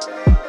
Hey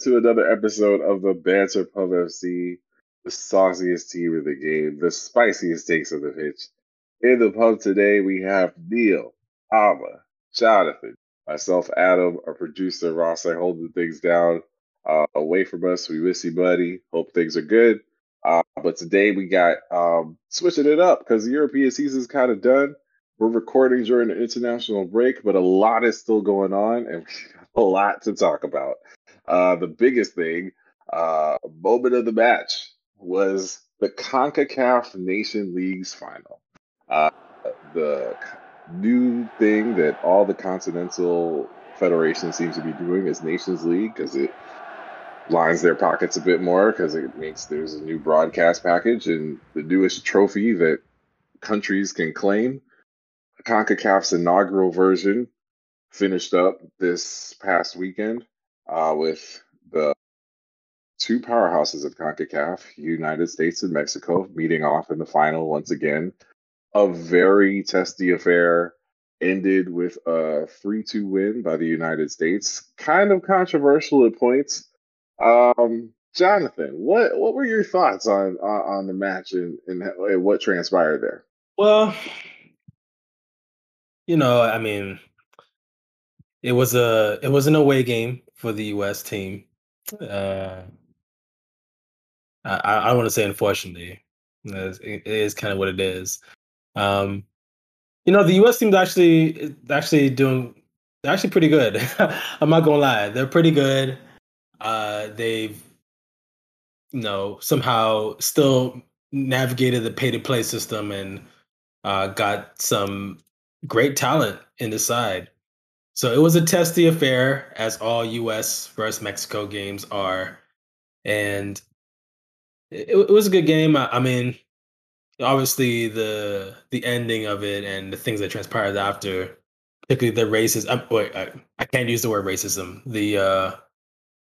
to another episode of the Banter Pub FC, the sauciest team in the game, the spiciest takes of the pitch. In the pub today, we have Neal, Ama, Jonathan, myself, Adam, our producer Ross, I holding things down uh, away from us. We miss you, buddy. Hope things are good. Uh, but today we got um, switching it up because the European season is kind of done. We're recording during the international break, but a lot is still going on, and a lot to talk about. Uh, the biggest thing, uh, moment of the match, was the CONCACAF Nation Leagues final. Uh, the new thing that all the continental federations seem to be doing is Nations League because it lines their pockets a bit more because it means there's a new broadcast package and the newest trophy that countries can claim. CONCACAF's inaugural version finished up this past weekend uh, with the two powerhouses of CONCACAF, United States and Mexico, meeting off in the final once again. A very testy affair ended with a 3 2 win by the United States. Kind of controversial at points. Um, Jonathan, what what were your thoughts on on, on the match and, and what transpired there? Well, you know, I mean, it was a it was an away game for the U.S. team. Uh, I, I want to say unfortunately, it is kind of what it is. Um, you know, the U.S. team's actually actually doing actually pretty good. I'm not gonna lie, they're pretty good. Uh, they've you know somehow still navigated the pay to play system and uh, got some great talent in the side. So it was a testy affair, as all U.S. versus Mexico games are, and it, it was a good game. I, I, mean, obviously the the ending of it and the things that transpired after, particularly the racism. wait, I, I can't use the word racism. The uh,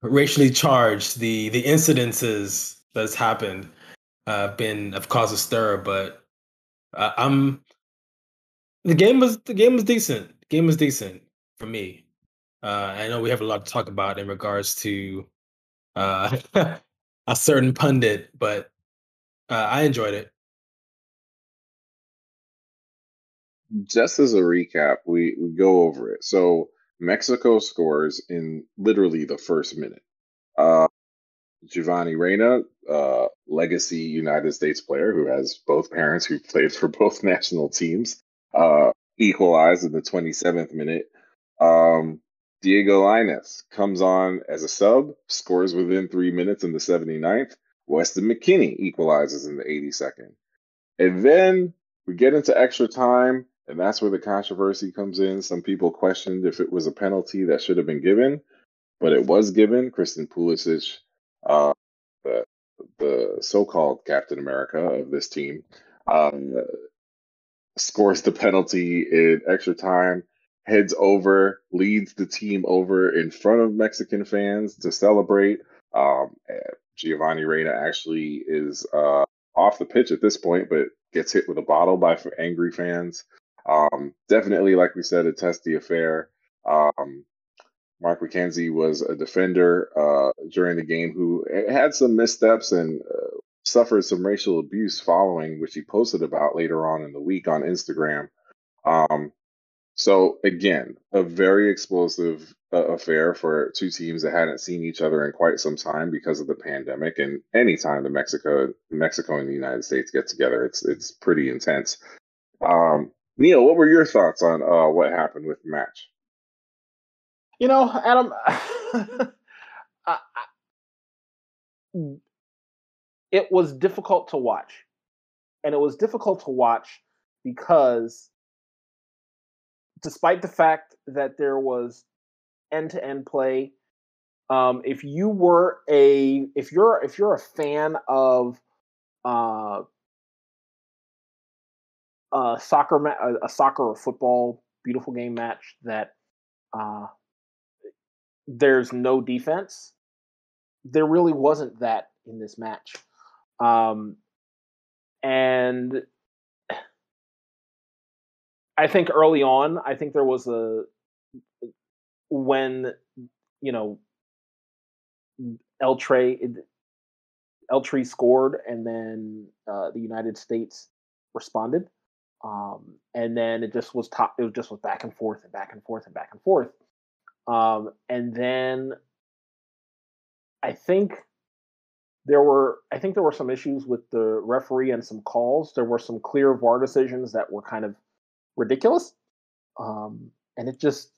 racially charged, the the incidences that's happened, uh, been have caused a stir. But uh, I'm the game was the game was decent. The game was decent for me. Uh, I know we have a lot to talk about in regards to uh, a certain pundit, but uh, I enjoyed it. Just as a recap, we, we go over it. So Mexico scores in literally the first minute. Uh, Giovanni Reyna, uh, legacy United States player who has both parents who played for both national teams, uh, equalized in the 27th minute. Um, Diego Lainez comes on as a sub, scores within three minutes in the 79th. Weston McKennie equalizes in the 82nd. And then we get into extra time, and that's where the controversy comes in. Some people questioned if it was a penalty that should have been given, but it was given. Christian Pulisic, uh, the, the so-called Captain America of this team, um, scores the penalty in extra time heads over, leads the team over in front of Mexican fans to celebrate. Um, Giovanni Reyna actually is uh, off the pitch at this point, but gets hit with a bottle by angry fans. Um, definitely, like we said, a testy affair. Um, Mark McKenzie was a defender uh, during the game who had some missteps and uh, suffered some racial abuse following, which he posted about later on in the week on Instagram. Um, So again, a very explosive uh, affair for two teams that hadn't seen each other in quite some time because of the pandemic. And anytime the Mexico, Mexico and the United States get together, it's it's pretty intense. Um, Neal, what were your thoughts on uh, what happened with the match? You know, Adam, I, it was difficult to watch. And it was difficult to watch because despite the fact that there was end-to-end play, um, if you were a if you're if you're a fan of uh, a soccer ma- a soccer or football beautiful game match that uh, there's no defense, there really wasn't that in this match. Um, and I think early on, I think there was a when you know El Tri Eltree scored, and then uh, the United States responded, um, and then it just was top. It was just was back and forth and back and forth and back and forth, um, and then I think there were I think there were some issues with the referee and some calls. There were some clear VAR decisions that were kind of ridiculous, um, and it just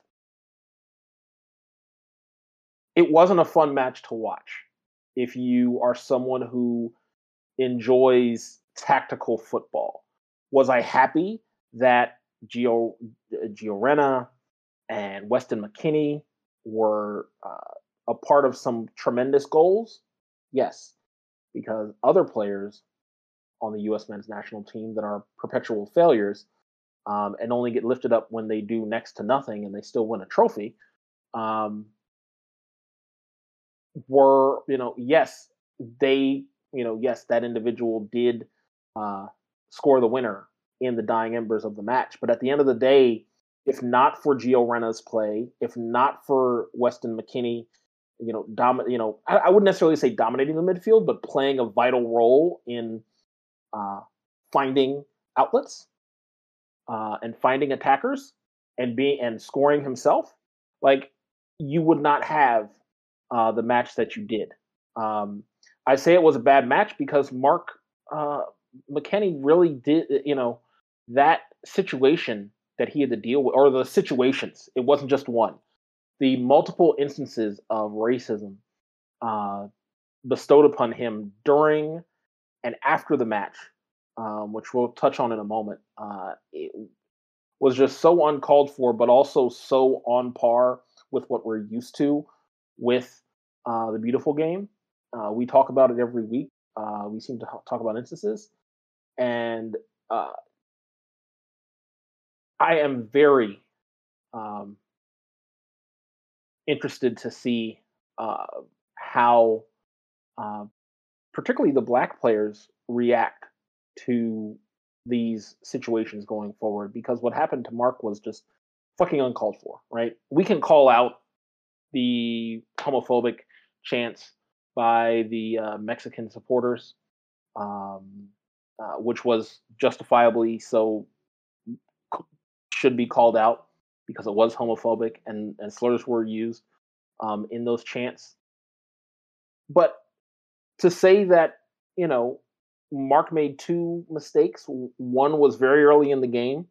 it wasn't a fun match to watch if you are someone who enjoys tactical football. Was I happy that Gio Gio Reyna and Weston McKennie were uh, a part of some tremendous goals? Yes, because other players on the U.S. men's national team that are perpetual failures um, and only get lifted up when they do next to nothing and they still win a trophy um, were, you know, yes, they, you know, yes, that individual did uh, score the winner in the dying embers of the match. But at the end of the day, if not for Gio Reyna's play, if not for Weston McKennie you know, dom- you know, I, I, wouldn't necessarily say dominating the midfield, but playing a vital role in uh, finding outlets uh, and finding attackers and being and scoring himself. Like you would not have uh, the match that you did. Um, I say it was a bad match because Mark uh, really did, you know, that situation that he had to deal with, or the situations. It wasn't just one the multiple instances of racism uh, bestowed upon him during and after the match, um, which we'll touch on in a moment, uh, was just so uncalled for, but also so on par with what we're used to with uh, the beautiful game. Uh, we talk about it every week. Uh, we seem to talk about instances, and uh, I am very um, interested to see uh, how, particularly the black players, react to these situations going forward. Because what happened to Mark was just fucking uncalled for, right? We can call out the homophobic chants by the uh, Mexican supporters, um, uh, which was justifiably so should be called out because it was homophobic and, and slurs were used um, in those chants. But to say that, you know, Mark made two mistakes. One was very early in the game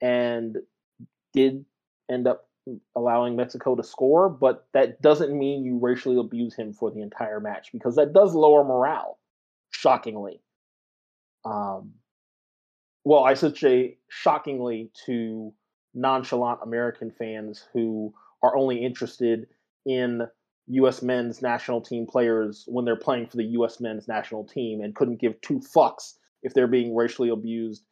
and did end up allowing Mexico to score, but that doesn't mean you racially abuse him for the entire match because that does lower morale, shockingly. Um, well, I should say shockingly to nonchalant American fans who are only interested in U.S. men's national team players when they're playing for the U.S. men's national team and couldn't give two fucks if they're being racially abused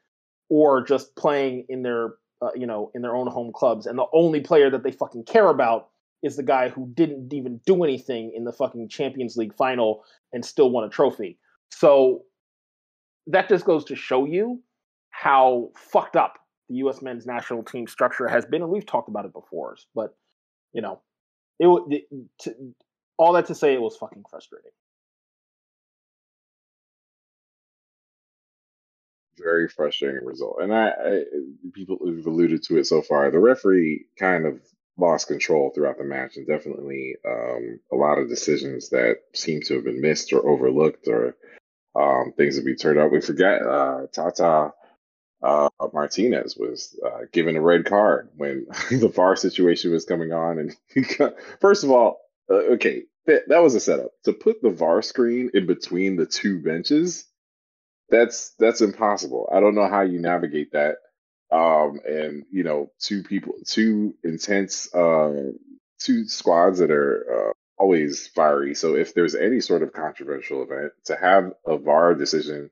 or just playing in their uh, you know in their own home clubs and the only player that they fucking care about is the guy who didn't even do anything in the fucking Champions League final and still won a trophy. So that just goes to show you how fucked up the U.S. men's national team structure has been, and we've talked about it before. But you know, it, to, all that to say, it was fucking frustrating. very frustrating result. And I, I people have alluded to it so far. The referee kind of lost control throughout the match, and definitely um, a lot of decisions that seem to have been missed or overlooked, or um, things that we turned out. We forget uh, Tata uh, Martinez was uh, given a red card when the VAR situation was coming on, and got, first of all, uh, okay, that, that was a setup to put the VAR screen in between the two benches. That's that's impossible. I don't know how you navigate that. Um, and you know, two people, two intense, uh, two squads that are uh, always fiery. So if there's any sort of controversial event, to have a VAR decision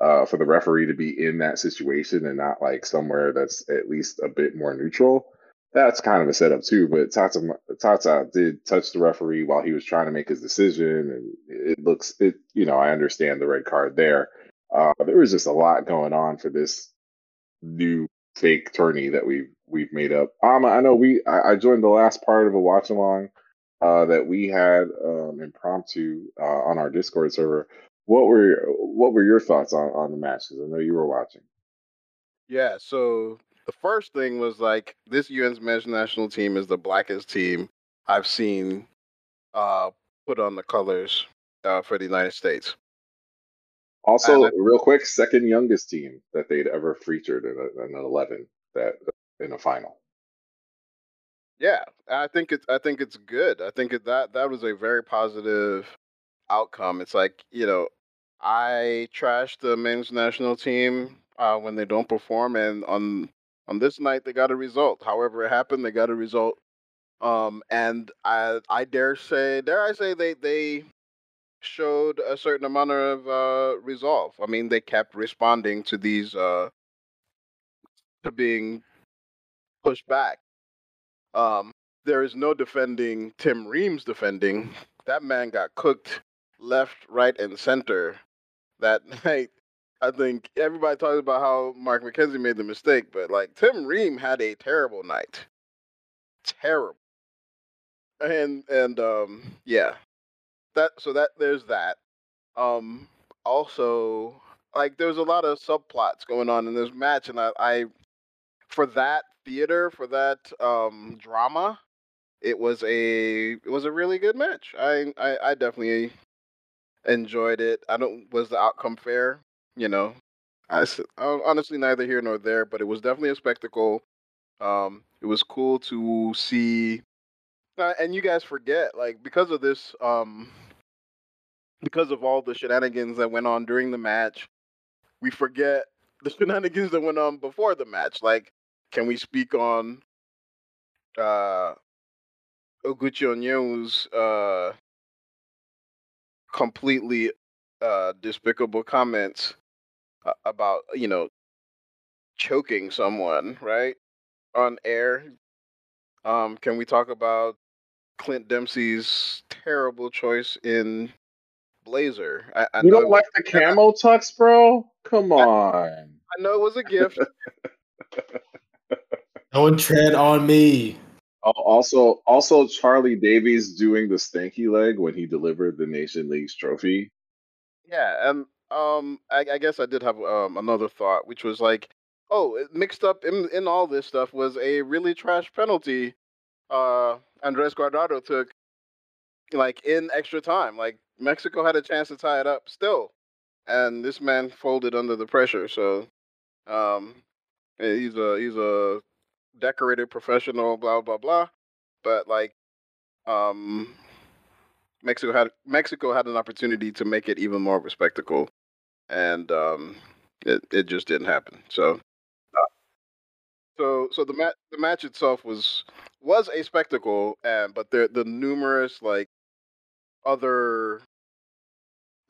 uh, for the referee to be in that situation and not like somewhere that's at least a bit more neutral, that's kind of a setup too. But Tata Tata did touch the referee while he was trying to make his decision, and it looks it. You know, I understand the red card there. Uh, there was just a lot going on for this new fake tourney that we've we've made up. Um, I know we I, I joined the last part of a watch along uh, that we had um, impromptu uh, on our Discord server. What were what were your thoughts on on the match? Because I know you were watching. Yeah, so the first thing was like this UN's men's national team is the blackest team I've seen uh, put on the colors uh, for the United States. Also, real quick, second youngest team that they'd ever featured in, a, in an eleven that in a final. Yeah, I think it's I think it's good. I think it, that that was a very positive outcome. It's like you know, I trash the men's national team uh, when they don't perform, and on on this night they got a result. However it happened, they got a result. Um, and I I dare say, dare I say, they they showed a certain amount of uh, resolve. I mean, they kept responding to these uh, to being pushed back. Um, there is no defending Tim Ream's defending. That man got cooked left, right, and center that night. I think everybody talks about how Mark McKenzie made the mistake, but like Tim Ream had a terrible night. Terrible. And and um yeah. That so that there's that. Um also like there's a lot of subplots going on in this match and I, I for that theater, for that um drama, it was a it was a really good match. I I, I definitely enjoyed it. I don't was the outcome fair? you know, I honestly neither here nor there, but it was definitely a spectacle. Um, it was cool to see, uh, and you guys forget like because of this, um, because of all the shenanigans that went on during the match, we forget the shenanigans that went on before the match. Like, can we speak on uh, Oguchi Onyewu's uh, completely uh, despicable comments about you know choking someone right on air. Um, can we talk about Clint Dempsey's terrible choice in Blazer? I, I you don't like the camo tux, bro? Come on. I, I know it was a gift. Don't tread on me. Also, also Charlie Davies doing the stanky leg when he delivered the Nation League's trophy. Yeah, and um, I, I guess I did have um another thought, which was like, oh, mixed up in in all this stuff was a really trash penalty. Uh, Andres Guardado took like in extra time. Like Mexico had a chance to tie it up still, and this man folded under the pressure. So, um, he's a he's a decorated professional, blah blah blah. But like, um, Mexico had Mexico had an opportunity to make it even more of a spectacle, and um, it it just didn't happen. So, uh, so so the match the match itself was was a spectacle, and but the the numerous like other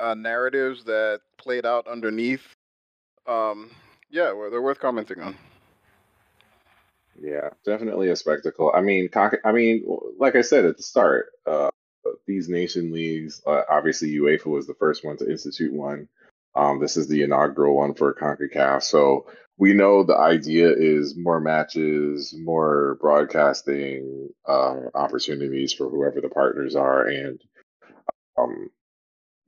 uh, narratives that played out underneath, um, yeah, well, they're worth commenting on. Yeah, definitely a spectacle. I mean, I mean, like I said at the start, uh, these nation leagues, uh, obviously UEFA was the first one to institute one. Um, this is the inaugural one for CONCACAF. So we know the idea is more matches, more broadcasting uh, opportunities for whoever the partners are. And um,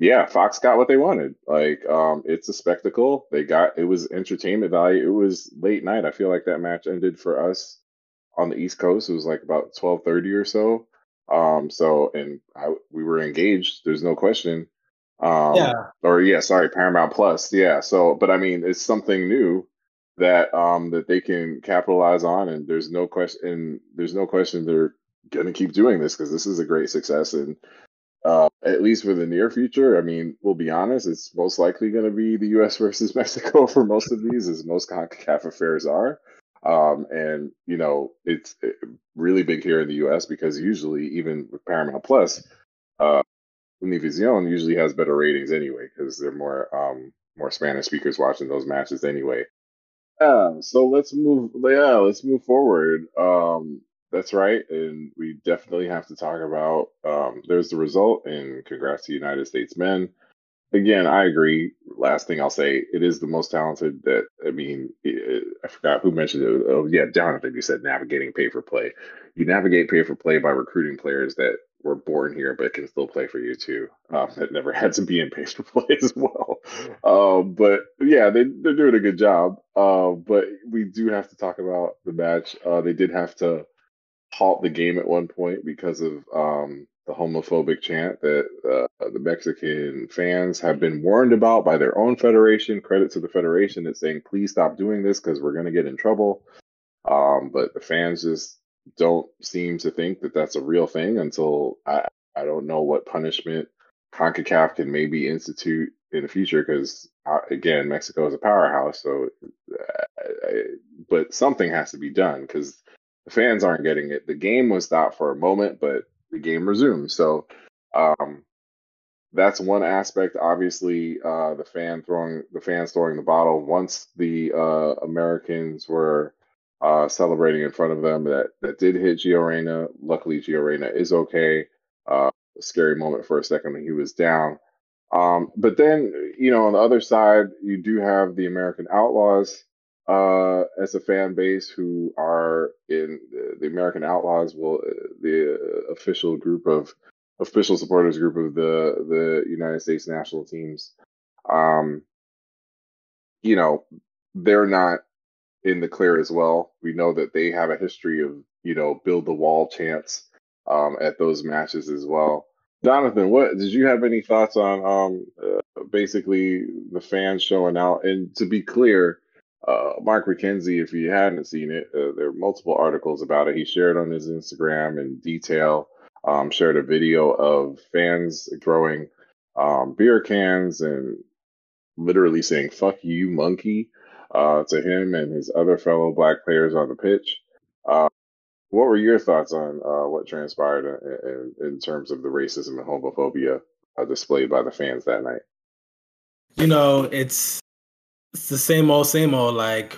yeah, Fox got what they wanted. Like, um, it's a spectacle. They got it was entertainment value. It was late night. I feel like that match ended for us on the East Coast. It was like about twelve thirty or so. Um, so and I we were engaged. There's no question. Um, Yeah. or yeah, sorry, Paramount Plus. Yeah. So, but I mean, it's something new that um that they can capitalize on, and there's no question. And there's no question they're gonna keep doing this because this is a great success and uh, at least for the near future. I mean, we'll be honest, it's most likely going to be the U.S. versus Mexico for most of these, as most CONCACAF affairs are. Um, and, you know, it's uh, really big here in the U.S. because usually, even with Paramount Plus, uh, Univision usually has better ratings anyway because they're more um, more Spanish speakers watching those matches anyway. Yeah, so let's move. Yeah, let's move forward. Um, that's right, and we definitely have to talk about. Um, there's the result, and congrats to United States men. Again, I agree. Last thing I'll say, it is the most talented. That I mean, it, I forgot who mentioned it. Oh, yeah, Jonathan. You said navigating pay for play. You navigate pay for play by recruiting players that were born here but can still play for you too. Um, that never had to be in pay for play as well. Um, but yeah, they they're doing a good job. Uh, but we do have to talk about the match. Uh, they did have to halt the game at one point because of um, the homophobic chant that uh, the Mexican fans have been warned about by their own federation. Credit to the federation that's saying, please stop doing this because we're going to get in trouble. Um, but the fans just don't seem to think that that's a real thing until I, I don't know what punishment CONCACAF can maybe institute in the future because, uh, again, Mexico is a powerhouse. So, uh, I, but something has to be done because the fans aren't getting it. The game was stopped for a moment, but the game resumed. So um, that's one aspect. Obviously, uh, the fan throwing the fans throwing the bottle once the uh, Americans were uh, celebrating in front of them. That that did hit Gio Reyna. Luckily, Gio Reyna is okay. Uh, a scary moment for a second when he was down. Um, but then, you know, on the other side, you do have the American Outlaws uh, as a fan base who are in the, American Outlaws, will the uh, official group of official supporters group of the the United States national teams. Um, you know, they're not in the clear as well. We know that they have a history of you know build the wall chants um, at those matches as well. Jonathan, what did you have any thoughts on um, uh, basically the fans showing out? And to be clear, uh, Mark McKenzie, if you hadn't seen it, uh, there are multiple articles about it. He shared on his Instagram in detail, um, shared a video of fans throwing um, beer cans and literally saying, fuck you, monkey, uh, to him and his other fellow black players on the pitch. Uh, what were your thoughts on uh, what transpired in, in, terms of the racism and homophobia uh, displayed by the fans that night? You know, it's it's the same old, same old. Like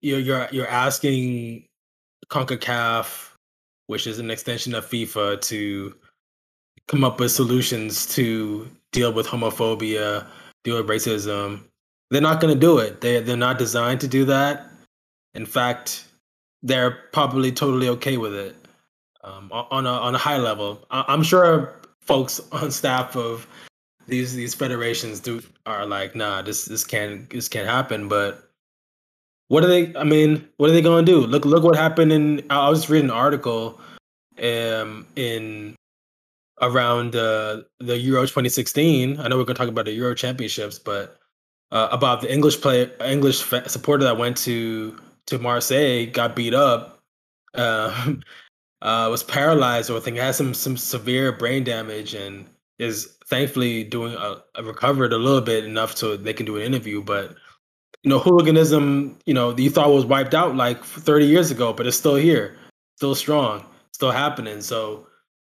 you're you're you're asking CONCACAF, which is an extension of FIFA, to come up with solutions to deal with homophobia, deal with racism. They're not going to do it. They they're not designed to do that. In fact, they're probably totally okay with it um, on a on a high level. I, I'm sure folks on staff of these these federations do are like, nah, this this can't this can't happen. But what are they? I mean, what are they going to do? Look look what happened in. I was reading an article, um, in around uh, the Euro 2016. I know we're going to talk about the Euro Championships, but uh, about the English play English supporter that went to to Marseille got beat up. Uh, uh, was paralyzed or I think had some some severe brain damage and is thankfully doing a, a recovered a little bit enough so they can do an interview. But you know, hooliganism, you know, you thought was wiped out like 30 years ago, but it's still here, still strong, still happening. So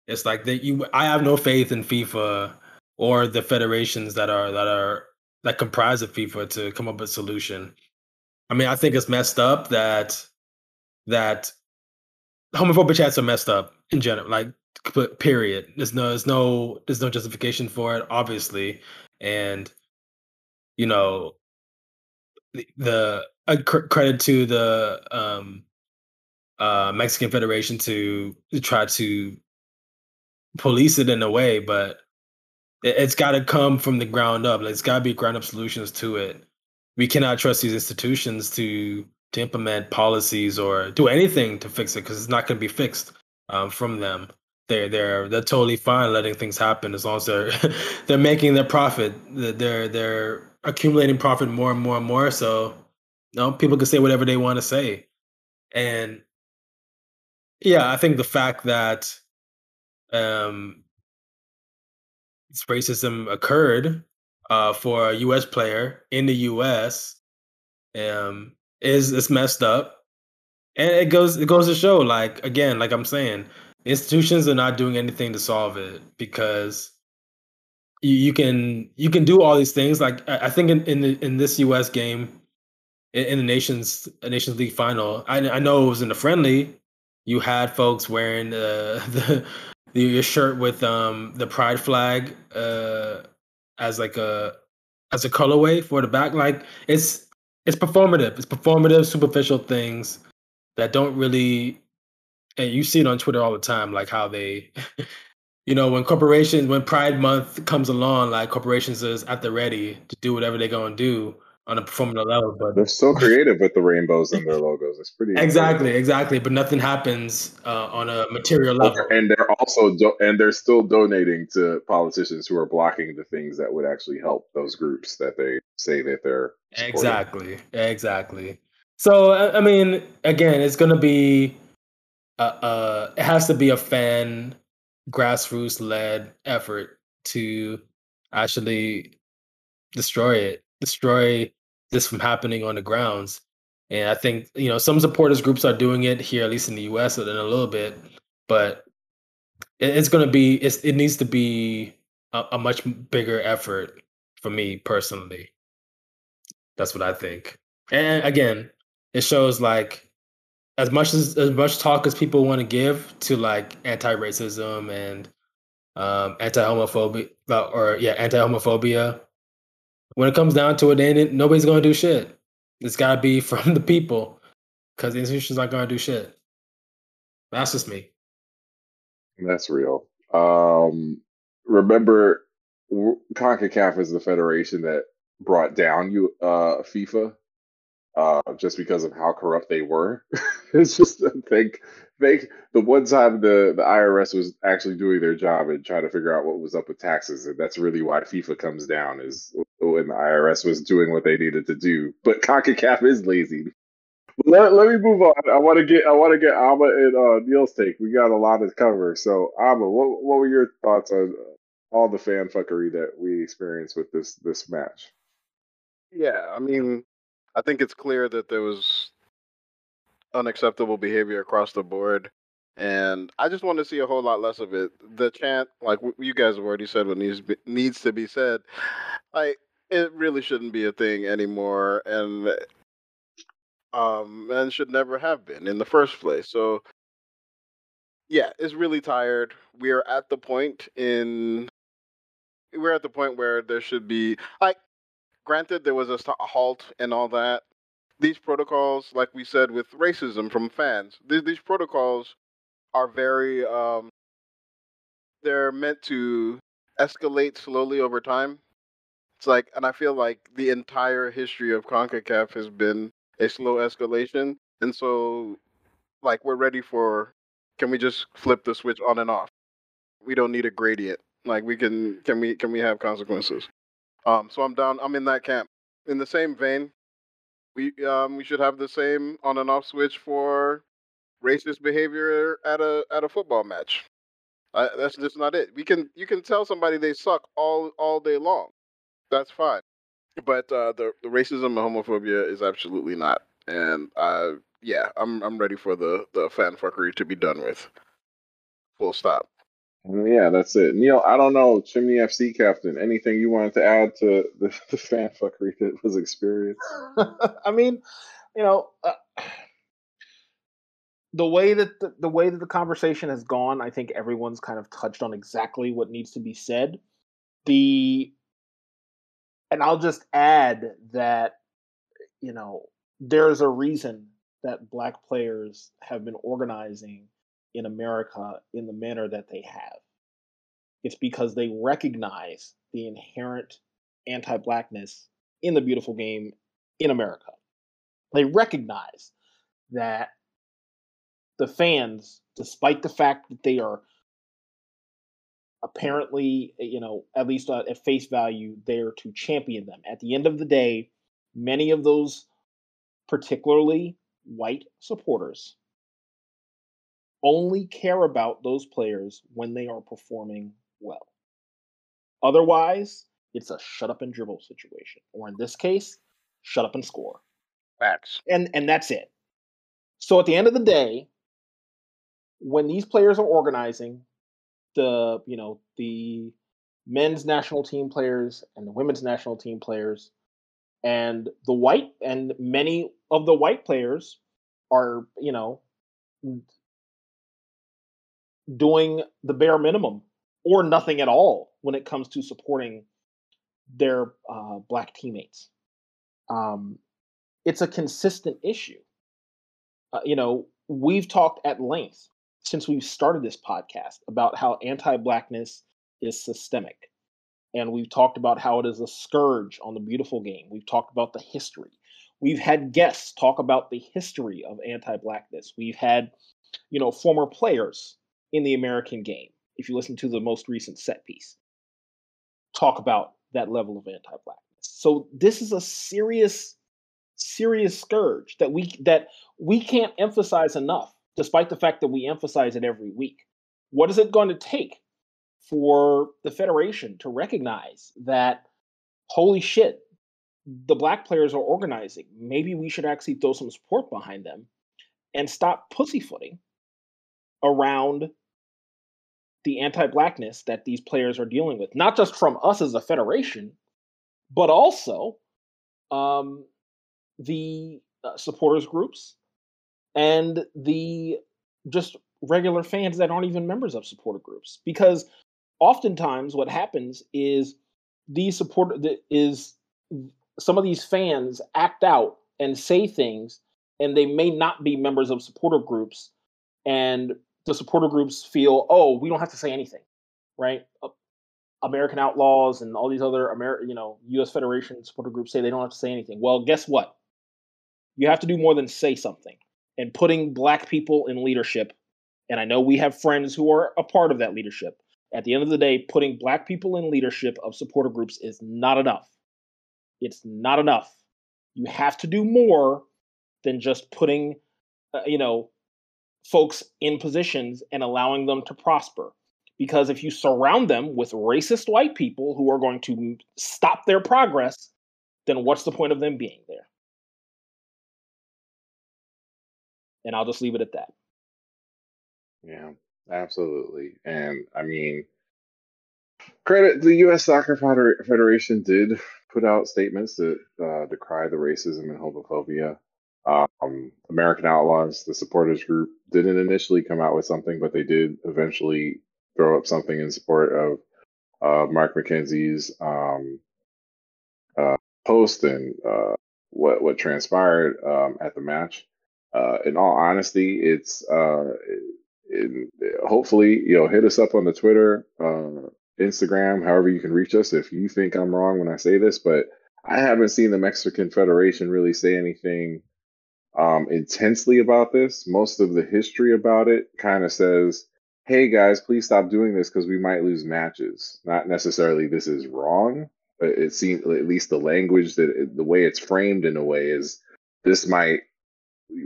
it's like that. You, I have no faith in FIFA or the federations that are that are that comprise of FIFA to come up with a solution. I mean, I think it's messed up that that homophobic chats are messed up in general. Like period. There's no there's no there's no justification for it, obviously, and you know the, the uh, cr- credit to the um, uh, Mexican Federation to, to try to police it in a way, but it, has got to come from the ground up. Like, it's got to be ground up solutions to it. We cannot trust these institutions to to implement policies or do anything to fix it because it's not going to be fixed um, from them. They're they're they're totally fine letting things happen as long as they're they're making their profit. They're they're accumulating profit more and more and more. So you know, people can say whatever they want to say. And yeah, I think the fact that um racism occurred uh, for a U.S. player in the U.S. Um, is is messed up, and it goes it goes to show like again, like I'm saying, institutions are not doing anything to solve it because you, you can you can do all these things. Like I, I think in in, the, in this U.S. game, in, in the nations Nations League final, I, I know it was in the friendly. You had folks wearing uh, the the shirt with um the pride flag uh as like a as a colorway for the back. Like it's it's performative. It's performative, superficial things that don't really and you see it on Twitter all the time, like how they you know, when corporations when Pride Month comes along, like corporations is at the ready to do whatever they're gonna do on a performative level. But they're so creative with the rainbows in their logos. It's pretty exactly, incredible. exactly. But nothing happens uh, on a material level. And they're also do- and they're still donating to politicians who are blocking the things that would actually help those groups that they say that they're supporting. exactly, exactly. So I mean, again, it's going to be uh, uh, it has to be a fan grassroots led effort to actually destroy it destroy this from happening on the grounds. And I think you know some supporters groups are doing it here, at least in the U.S. in a little bit, but it's going to be it needs to be a, a much bigger effort for me personally. That's what I think. And again, it shows like as much as as much talk as people want to give to like anti-racism and um, anti-homophobia or yeah anti-homophobia when it comes down to it, nobody's to do shit. It's got to be from the people because the institutions going to do shit. That's just me. That's real. Um, remember, CONCACAF is the federation that brought down you uh, FIFA uh, just because of how corrupt they were. it's just think they the one time the the IRS was actually doing their job and trying to figure out what was up with taxes, and that's really why FIFA comes down is when the IRS was doing what they needed to do. But CONCACAF is lazy. Let, let me move on. I want to get I want to get Ama and uh, Neal's take. We got a lot to cover. So Ama, what what were your thoughts on all the fan fuckery that we experienced with this this match? Yeah, I mean, I think it's clear that there was unacceptable behavior across the board. And I just want to see a whole lot less of it. The chant, like you guys have already said, what needs needs to be said, like it really shouldn't be a thing anymore, and um, and should never have been in the first place. So, yeah, it's really tired. We are at the point in we're at the point where there should be like, granted, there was a halt and all that, these protocols, like we said with racism from fans, these, these protocols are very, um, they're meant to escalate slowly over time. It's like, and I feel like the entire history of CONCACAF has been a slow escalation. And so, like, we're ready for, can we just flip the switch on and off? We don't need a gradient. Like, we can, can we, can we have consequences? Um, so I'm down, I'm in that camp. In the same vein, we um we should have the same on and off switch for racist behavior at a at a football match. Uh, that's just not it. We can you can tell somebody they suck all all day long. That's fine. But uh, the the racism and homophobia is absolutely not. And uh, yeah, I'm I'm ready for the the fan fuckery to be done with. Full stop. Yeah, that's it. Neal, I don't know, Chimney FC captain, anything you wanted to add to the, the fan fuckery that was experienced? I mean, you know, uh, the way that the, the way that the conversation has gone, I think everyone's kind of touched on exactly what needs to be said. The and I'll just add that you know, there's a reason that black players have been organizing in America in the manner that they have. It's because they recognize the inherent anti blackness in the beautiful game in America. They recognize that the fans, despite the fact that they are apparently, you know, at least uh, at face value, there to champion them. At the end of the day, many of those, particularly white supporters, only care about those players when they are performing well. Otherwise, it's a shut up and dribble situation, or in this case, shut up and score. Facts. And and that's it. So at the end of the day, when these players are organizing, the you know the men's national team players and the women's national team players and the white and many of the white players are you know doing the bare minimum or nothing at all when it comes to supporting their uh, black teammates. Um, it's a consistent issue. Uh, you know we've talked at length since we've started this podcast about how anti-blackness is systemic. And we've talked about how it is a scourge on the beautiful game. We've talked about the history. We've had guests talk about the history of anti-blackness. We've had you know former players in the american game if you listen to the most recent set piece talk about that level of anti-blackness so this is a serious serious scourge that we that we can't emphasize enough despite the fact that we emphasize it every week. What is it going to take for the Federation to recognize that, holy shit, the black players are organizing? Maybe we should actually throw some support behind them and stop pussyfooting around the anti blackness that these players are dealing with, not just from us as a federation, but also um, the uh, supporters groups and the just regular fans that aren't even members of supporter groups. Because oftentimes what happens is these support is some of these fans act out and say things and they may not be members of supporter groups and the supporter groups feel oh we don't have to say anything right? American outlaws and all these other you know us federation supporter groups say they don't have to say anything. Well guess what? You have to do more than say something. And putting black people in leadership and i know we have friends who are a part of that leadership at the end of the day putting black people in leadership of supporter groups is not enough. It's not enough. You have to do more than just putting uh, you know folks in positions and allowing them to prosper because if you surround them with racist white people who are going to stop their progress then what's the point of them being there and I'll just leave it at that. Yeah, absolutely. And I mean, credit the U.S. Soccer Federation did put out statements that uh, decry the racism and homophobia. Um, American Outlaws, the supporters group, didn't initially come out with something, but they did eventually throw up something in support of uh, Mark McKenzie's um, uh, post and uh, what what transpired um, at the match uh, in all honesty, it's uh, it, hopefully you know hit us up on the Twitter, uh, Instagram, however you can reach us. If you think I'm wrong when I say this, but I haven't seen the Mexican Federation really say anything um, intensely about this. Most of the history about it kind of says, "Hey guys, please stop doing this because we might lose matches." Not necessarily this is wrong, but it seems at least the language that the way it's framed in a way is this might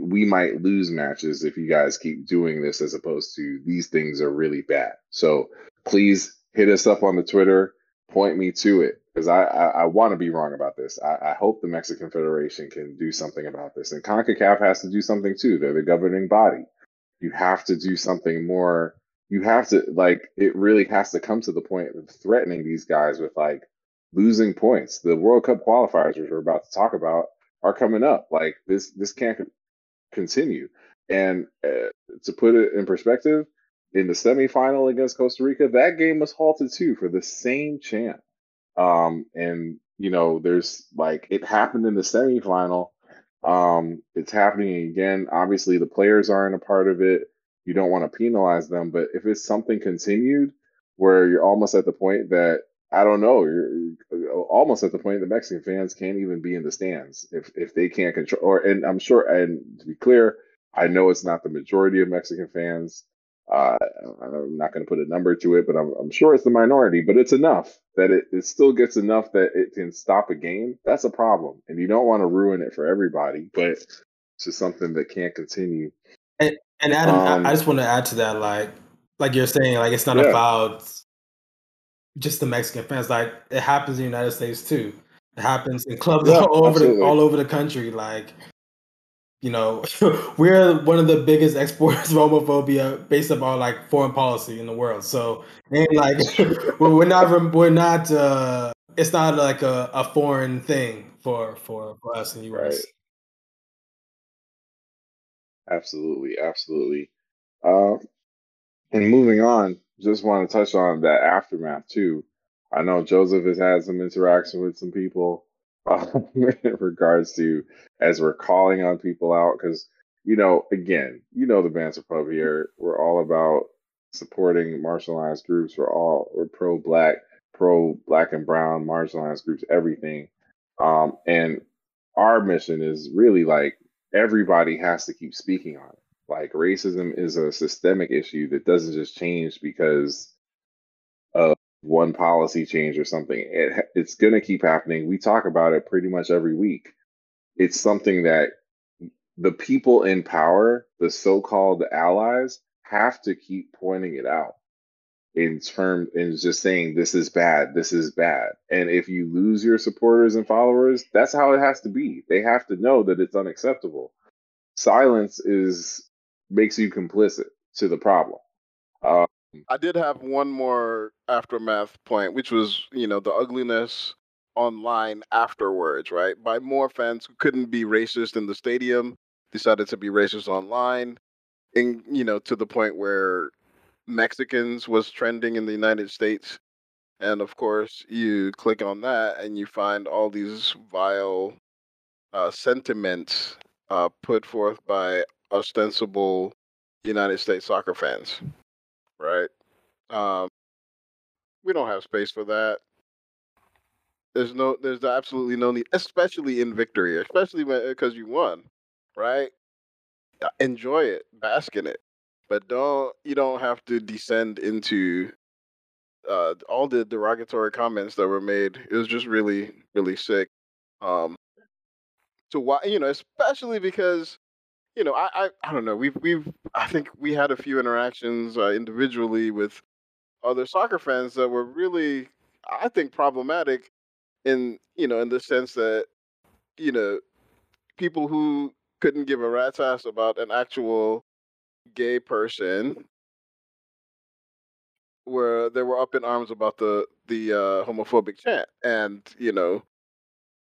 we might lose matches if you guys keep doing this as opposed to these things are really bad. So please hit us up on the Twitter, point me to it because I, I, I want to be wrong about this. I, I hope the Mexican Federation can do something about this. And CONCACAF has to do something too. They're the governing body. You have to do something more. You have to, like, it really has to come to the point of threatening these guys with, like, losing points. The World Cup qualifiers, which we're about to talk about, are coming up. Like, this, this can't continue. And uh, to put it in perspective, in the semifinal against Costa Rica, that game was halted too for the same chant. Um, and you know, there's like it happened in the semifinal. Um, it's happening again. Obviously, the players aren't a part of it. You don't want to penalize them, but if it's something continued, where you're almost at the point that I don't know, you're, you're almost at the point that Mexican fans can't even be in the stands if if they can't control. Or and I'm sure, and to be clear, I know it's not the majority of Mexican fans. Uh, I'm not going to put a number to it, but I'm, I'm sure it's the minority. But it's enough that it, it still gets enough that it can stop a game. That's a problem, and you don't want to ruin it for everybody. But it's just something that can't continue. And, and Adam, Um, I, I just want to add to that, like, like you're saying, like it's not Yeah. about just the Mexican fans. Like it happens in the United States too. It happens in clubs Yeah, all over the all over the country. Like, you know, we're one of the biggest exporters of homophobia based upon like foreign policy in the world. So, and like, we're, we're not we're not. uh It's not like a, a foreign thing for for for us in the US. Right. Absolutely, absolutely. Uh, and moving on, just want to touch on that aftermath too. I know Joseph has had some interaction with some people uh, in regards to as we're calling on people out because you know, again, you know the Banter Pub here. We're all about supporting marginalized groups. We're all we're pro black, pro black and brown, marginalized groups, everything. Um, and our mission is really like everybody has to keep speaking on it. Like racism is a systemic issue that doesn't just change because of one policy change or something. It it's going to keep happening. We talk about it pretty much every week. It's something that the people in power, the so-called allies, have to keep pointing it out in terms in just saying this is bad, this is bad. And if you lose your supporters and followers, that's how it has to be. They have to know that it's unacceptable. Silence is makes you complicit to the problem. Uh, I did have one more aftermath point, which was, you know, the ugliness online afterwards, right? By more fans who couldn't be racist in the stadium, decided to be racist online, and you know, to the point where Mexicans was trending in the United States. And of course, you click on that and you find all these vile uh, sentiments uh, put forth by ostensible United States soccer fans, right? Um, we don't have space for that. There's no, there's absolutely no need, especially in victory, especially because you won, right? Uh, Enjoy it, bask in it, but don't you don't have to descend into uh, all the derogatory comments that were made. It was just really, really sick. Um, to why you know, especially because you know, I, I, I don't know. We've we've I think we had a few interactions uh, individually with other soccer fans that were really, I think, problematic in you know in the sense that you know people who couldn't give a rat's ass about an actual gay person were they were up in arms about the the uh, homophobic chant and you know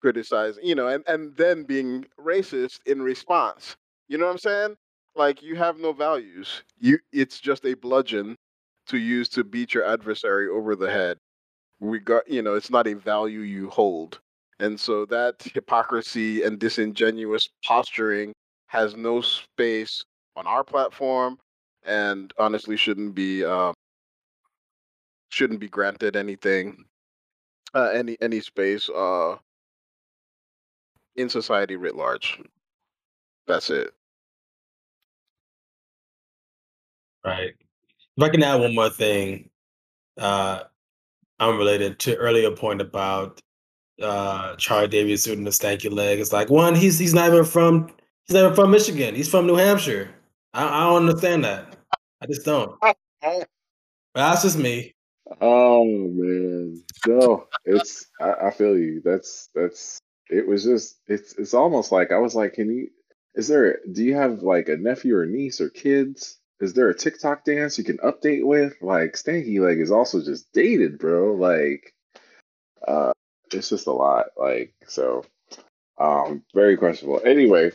criticizing you know and and then being racist in response you know what i'm saying? Like you have no values. You it's just a bludgeon to use to beat your adversary over the head. Regard you know it's not a value you hold. And so that hypocrisy and disingenuous posturing has no space on our platform and honestly shouldn't be um, shouldn't be granted anything uh, any any space uh, in society writ large. That's it Right. If I can add one more thing, uh, unrelated to earlier point about uh Charlie Davies shooting the stanky leg. It's like one, he's he's not even from he's not even from Michigan. He's from New Hampshire. I, I don't understand that. I just don't. But that's just me. oh man, no, it's I, I feel you. That's that's it was just it's it's almost like I was like, can you? Is there? Do you have like a nephew or niece or kids? Is there a TikTok dance you can update with? Like Stanky Leg is also just dated, bro. Like, uh, it's just a lot. Like, so, um, very questionable. Anyway,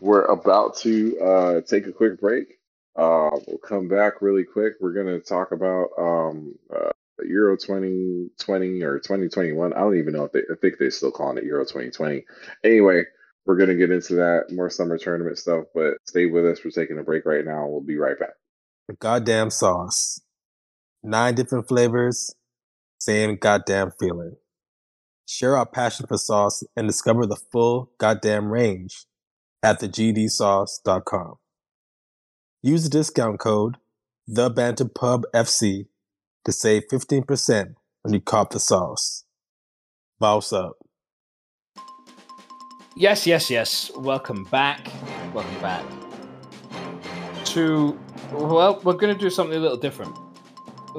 we're about to uh take a quick break. Uh, we'll come back really quick. We're gonna talk about um uh, Euro 2020 or 2021. I don't even know if they. I think they're still calling it Euro 2020. Anyway, we're gonna get into that more summer tournament stuff. But stay with us. We're taking a break right now. We'll be right back. Goddamn sauce. Nine different flavors, same goddamn feeling. Share our passion for sauce and discover the full goddamn range at thegdsauce.com. Use the discount code TheBanterPubFC to save 15% when you cop the sauce. Boss up. Yes, yes, yes. Welcome back. Welcome back to. Well, we're going to do something a little different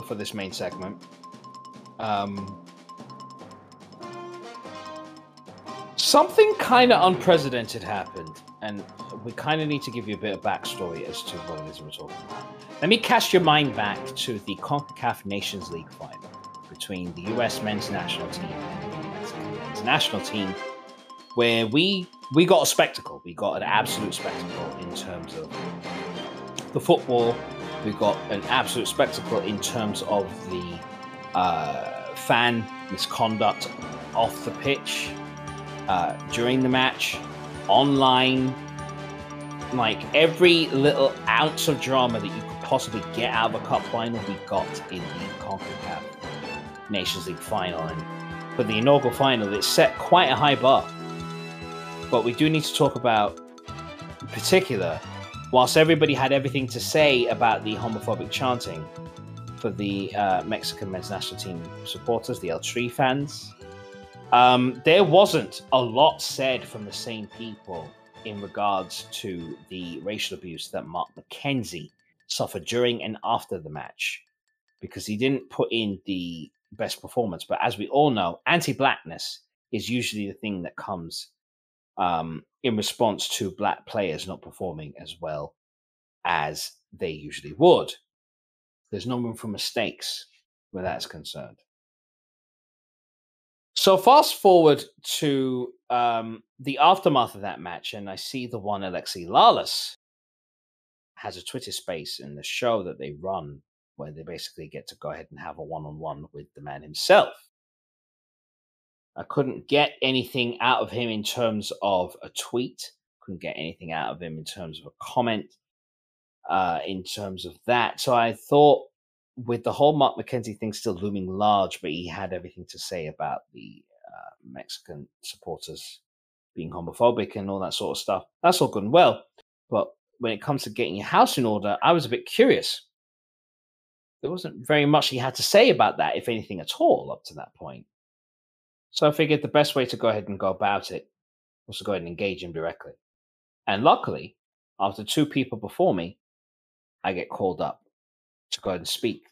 for this main segment. Um, something kind of unprecedented happened, and we kind of need to give you a bit of backstory as to what it is we're talking about. Let me cast your mind back to the CONCACAF Nations League final between the U.S. men's national team and the men's national team where we we got a spectacle. We got an absolute spectacle in terms of the football. We got an absolute spectacle in terms of the uh, fan misconduct off the pitch uh, during the match, online. Like every little ounce of drama that you could possibly get out of a cup final, we got in the CONCACAF Nations League final. And for the inaugural final, it set quite a high bar but we do need to talk about, in particular, whilst everybody had everything to say about the homophobic chanting for the uh, Mexican men's national team supporters, the El Tri fans, um, there wasn't a lot said from the same people in regards to the racial abuse that Mark McKenzie suffered during and after the match because he didn't put in the best performance. But as we all know, anti blackness is usually the thing that comes um, in response to black players not performing as well as they usually would. There's no room for mistakes where that's concerned. So fast forward to um, the aftermath of that match, and I see the one Alexi Lalas has a Twitter space in the show that they run where they basically get to go ahead and have a one-on-one with the man himself. I couldn't get anything out of him in terms of a tweet. Couldn't get anything out of him in terms of a comment. Uh, in terms of that, so I thought with the whole Mark McKenzie thing still looming large, but he had everything to say about the uh, Mexican supporters being homophobic and all that sort of stuff. That's all good and well, but when it comes to getting your house in order, I was a bit curious. There wasn't very much he had to say about that, if anything at all, up to that point. So I figured the best way to go ahead and go about it was to go ahead and engage him directly. And luckily, after two people before me, I get called up to go ahead and speak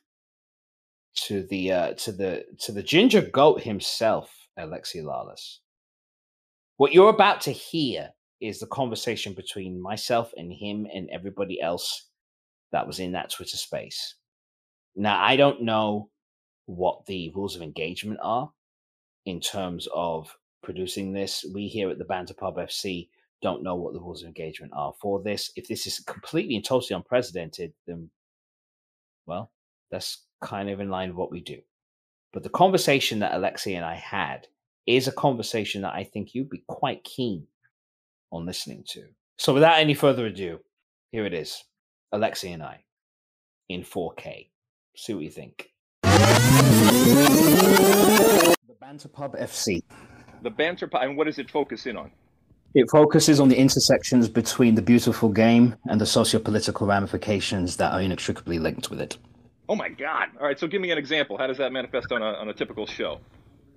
to the uh, to the to the ginger goat himself, Alexi Lalas. What you're about to hear is the conversation between myself and him and everybody else that was in that Twitter space. Now I don't know what the rules of engagement are in terms of producing this. We here at the Banter Pub FC don't know what the rules of engagement are for this. If this is completely and totally unprecedented, then, well, that's kind of in line with what we do. But the conversation that Alexi and I had is a conversation that I think you'd be quite keen on listening to. So, without any further ado, here it is Alexi and I in 4K. See what you think. Banter Pub FC. The Banter Pub, and what does it focus in on? It focuses on the intersections between the beautiful game and the socio-political ramifications that are inextricably linked with it. Oh my God! All right, so give me an example. How does that manifest on a, on a typical show?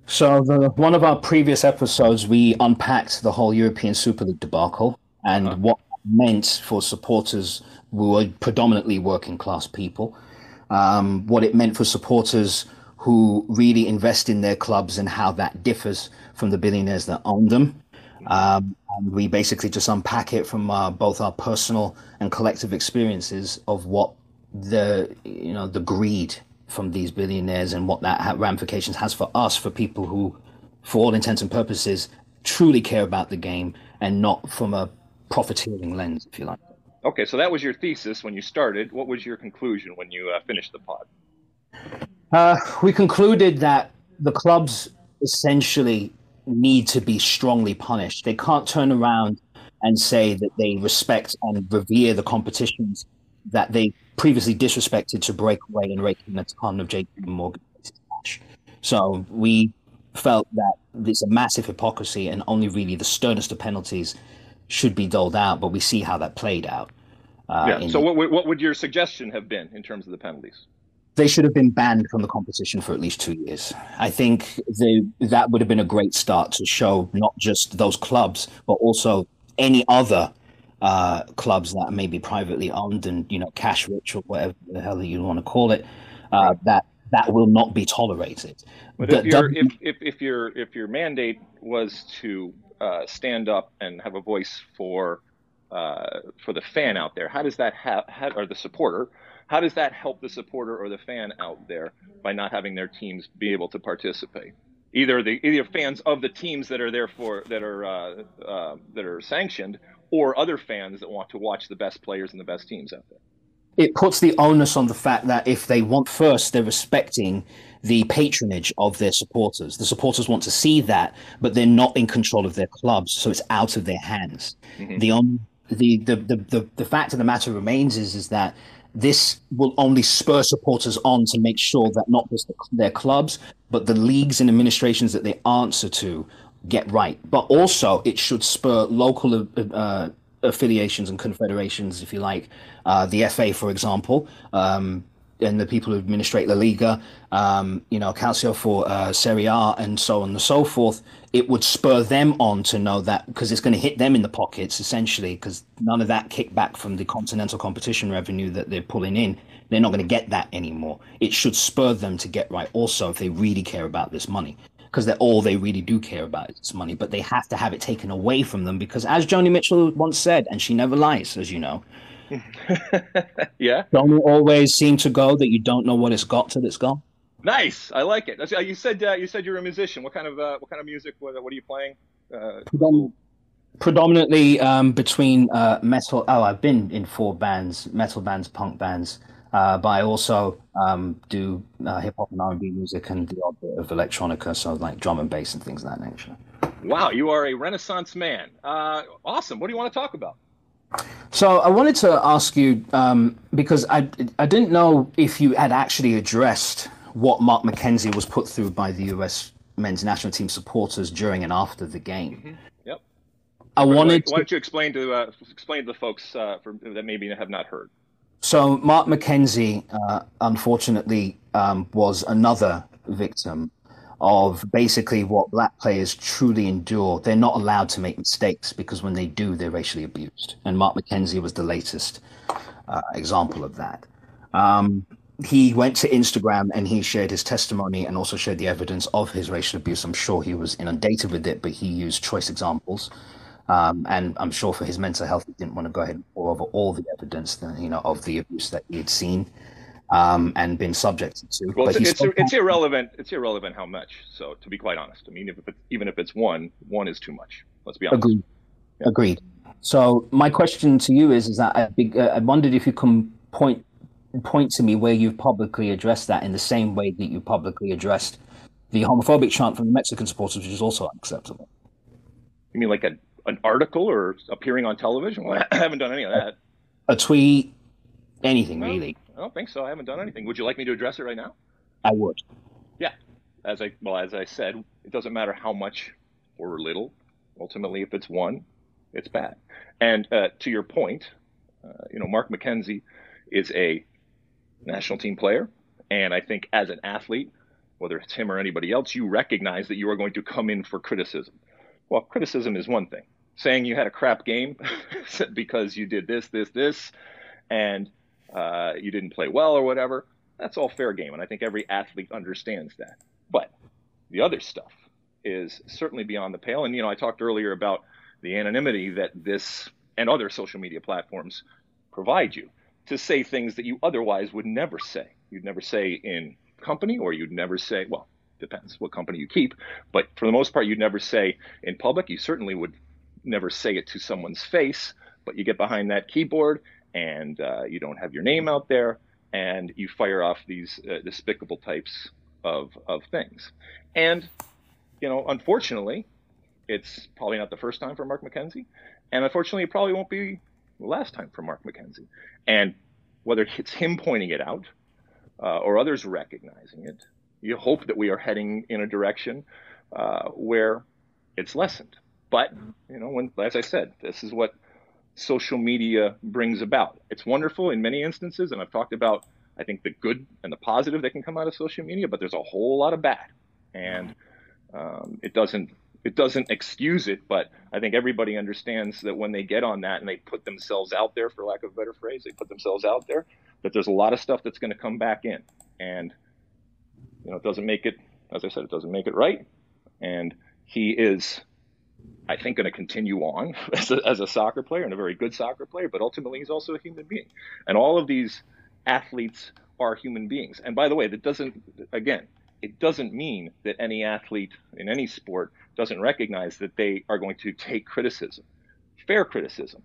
So, the, one of our previous episodes, we unpacked the whole European Super League debacle and uh-huh. what meant for supporters who were predominantly working class people, um, what it meant for supporters who really invest in their clubs and how that differs from the billionaires that own them. Um, and we basically just unpack it from uh, both our personal and collective experiences of what the you know the greed from these billionaires and what that ramifications has for us, for people who, for all intents and purposes, truly care about the game and not from a profiteering lens, if you like. Okay, so that was your thesis when you started. What was your conclusion when you uh, finished the pod? Uh, we concluded that the clubs essentially need to be strongly punished. They can't turn around and say that they respect and revere the competitions that they previously disrespected to break away and rake in a ton of JP Morgan cash. So we felt that it's a massive hypocrisy and only really the sternest of penalties should be doled out, but we see how that played out. Uh, yeah. So, what, what would your suggestion have been in terms of the penalties? They should have been banned from the competition for at least two years. I think they, that would have been a great start to show not just those clubs, but also any other uh, clubs that may be privately owned and you know cash rich or whatever the hell you want to call it. Uh, that that will not be tolerated. But if, your if, if, if your if your mandate was to uh, stand up and have a voice for uh, for the fan out there. How does that have, or the supporter? How does that help the supporter or the fan out there by not having their teams be able to participate? Either the either fans of the teams that are there for that are uh, uh, that are sanctioned, or other fans that want to watch the best players and the best teams out there. It puts the onus on the fact that if they want first, they're respecting the patronage of their supporters. The supporters want to see that, but they're not in control of their clubs, so it's out of their hands. Mm-hmm. The on the, the, the, the, the fact of the matter remains is, is that this will only spur supporters on to make sure that not just their clubs, but the leagues and administrations that they answer to get right. But also, it should spur local uh, affiliations and confederations, if you like, uh, the FA, for example, um, and the people who administrate La Liga, um, you know, Calcio for uh, Serie A, and so on and so forth, it would spur them on to know that because it's going to hit them in the pockets essentially, because none of that kickback from the continental competition revenue that they're pulling in, they're not going to get that anymore. It should spur them to get right also if they really care about this money. Because they're all they really do care about is money, but they have to have it taken away from them because, as Joni Mitchell once said, and she never lies, as you know, yeah. Don't always seem to go that you don't know what it's got till it's gone. Nice, I like it. Uh, you said uh, you said you're a musician. What kind of uh, what kind of music? What, what are you playing? Uh, Predom- predominantly um, between uh, metal. Oh, I've been in four bands: metal bands, punk bands. Uh, but I also um, do hip hop and R and B music and the odd bit of electronica, so like drum and bass and things of that nature. Wow, you are a Renaissance man. awesome. What do you want to talk about? So I wanted to ask you um, because I I didn't know if you had actually addressed what Mark McKenzie was put through by the U.S. men's national team supporters during and after the game. Mm-hmm. Yep. I wanted. Why, why don't you explain to uh, explain to the folks uh, for, that maybe have not heard? So Mark McKenzie, uh, unfortunately, um, was another victim of basically what black players truly endure. They're not allowed to make mistakes because when they do, they're racially abused. And Mark McKenzie was the latest uh, example of that. Um, he went to Instagram and he shared his testimony and also shared the evidence of his racial abuse. I'm sure he was inundated with it, but he used choice examples. Um, and I'm sure for his mental health, he didn't want to go ahead and pour over all the evidence, that, you know, of the abuse that he had seen um, and been subjected to. Well, it's, it's, it's, irrelevant. It's irrelevant how much. So, to be quite honest, I mean, if even if it's one, one is too much. Let's be honest. Agreed. Yeah. Agreed. So, my question to you is: is that I, uh, I wondered if you can point point to me where you've publicly addressed that in the same way that you publicly addressed the homophobic chant from the Mexican supporters, which is also unacceptable. You mean like a, an article or appearing on television? Well, I haven't done any of that. A, a tweet, anything no. really. I don't think so. I haven't done anything. Would you like me to address it right now? I would. Yeah. As I well, as I said, it doesn't matter how much or little. Ultimately, if it's one, it's bad. And uh, to your point, uh, you know, Mark McKenzie is a national team player, and I think as an athlete, whether it's him or anybody else, you recognize that you are going to come in for criticism. Well, criticism is one thing. Saying you had a crap game because you did this, this, this, and uh, you didn't play well or whatever. That's all fair game, and I think every athlete understands that. But the other stuff is certainly beyond the pale. And you know, I talked earlier about the anonymity that this and other social media platforms provide you to say things that you otherwise would never say. You'd never say in company, or you'd never say, well, depends what company you keep, but for the most part, you'd never say in public. You certainly would never say it to someone's face, but you get behind that keyboard and uh, you don't have your name out there, and you fire off these uh, despicable types of, of things. And, you know, unfortunately, it's probably not the first time for Mark McKenzie, and unfortunately, it probably won't be last time for Mark McKenzie. And whether it's him pointing it out uh, or others recognizing it, you hope that we are heading in a direction uh, where it's lessened. But you know, when as I said, this is what social media brings about. It's wonderful in many instances, and I've talked about I think the good and the positive that can come out of social media, but there's a whole lot of bad, and um, it doesn't it doesn't excuse it, but I think everybody understands that when they get on that and they put themselves out there, for lack of a better phrase, they put themselves out there, that there's a lot of stuff that's going to come back in, and you know, it doesn't make it, as I said, it doesn't make it right, and he is, I think, going to continue on as a, as a soccer player and a very good soccer player, but ultimately he's also a human being, and all of these athletes are human beings, and by the way, that doesn't, again, it doesn't mean that any athlete in any sport doesn't recognize that they are going to take criticism, fair criticism,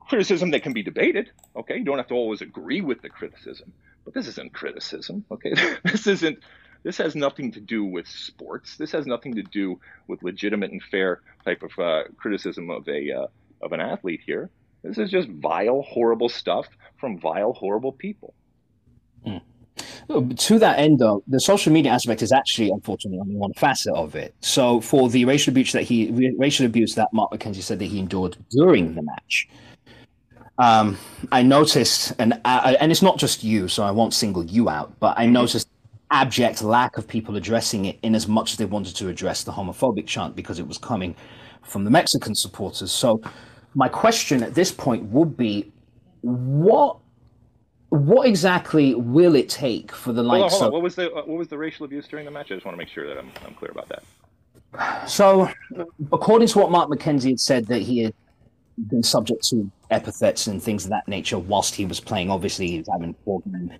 criticism that can be debated. Okay, you don't have to always agree with the criticism, but this isn't criticism. Okay, this isn't. This has nothing to do with sports. This has nothing to do with legitimate and fair type of uh, criticism of a uh, of an athlete here. This is just vile, horrible stuff from vile, horrible people. To that end, though, the social media aspect is actually, unfortunately, only one facet of it. So, for the racial abuse that he racial abuse that Mark McKenzie said that he endured during the match, um, I noticed, and uh, and it's not just you, so I won't single you out, but I noticed abject lack of people addressing it in as much as they wanted to address the homophobic chant because it was coming from the Mexican supporters. So, my question at this point would be, what what exactly will it take for the likes hold on, hold on. of What was the uh, what was the racial abuse during the match? I just want to make sure that I'm, I'm clear about that. So, according to what Mark McKenzie had said, that he had been subject to epithets and things of that nature whilst he was playing. Obviously, he was having problem.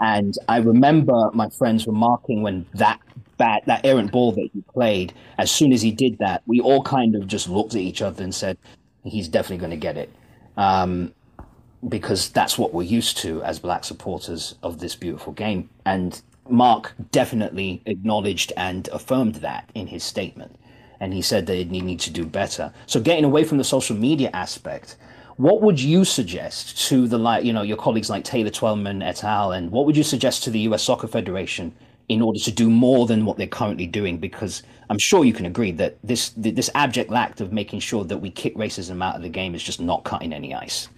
And I remember my friends remarking when that bat, that errant ball that he played, as soon as he did that, we all kind of just looked at each other and said, "He's definitely going to get it." Um, because that's what we're used to as black supporters of this beautiful game. And Mark definitely acknowledged and affirmed that in his statement. And he said that need to do better. So getting away from the social media aspect, what would you suggest to the like you know your colleagues like Taylor Twellman et al. and what would you suggest to the US Soccer Federation in order to do more than what they're currently doing? Because I'm sure you can agree that this this abject lack of making sure that we kick racism out of the game is just not cutting any ice.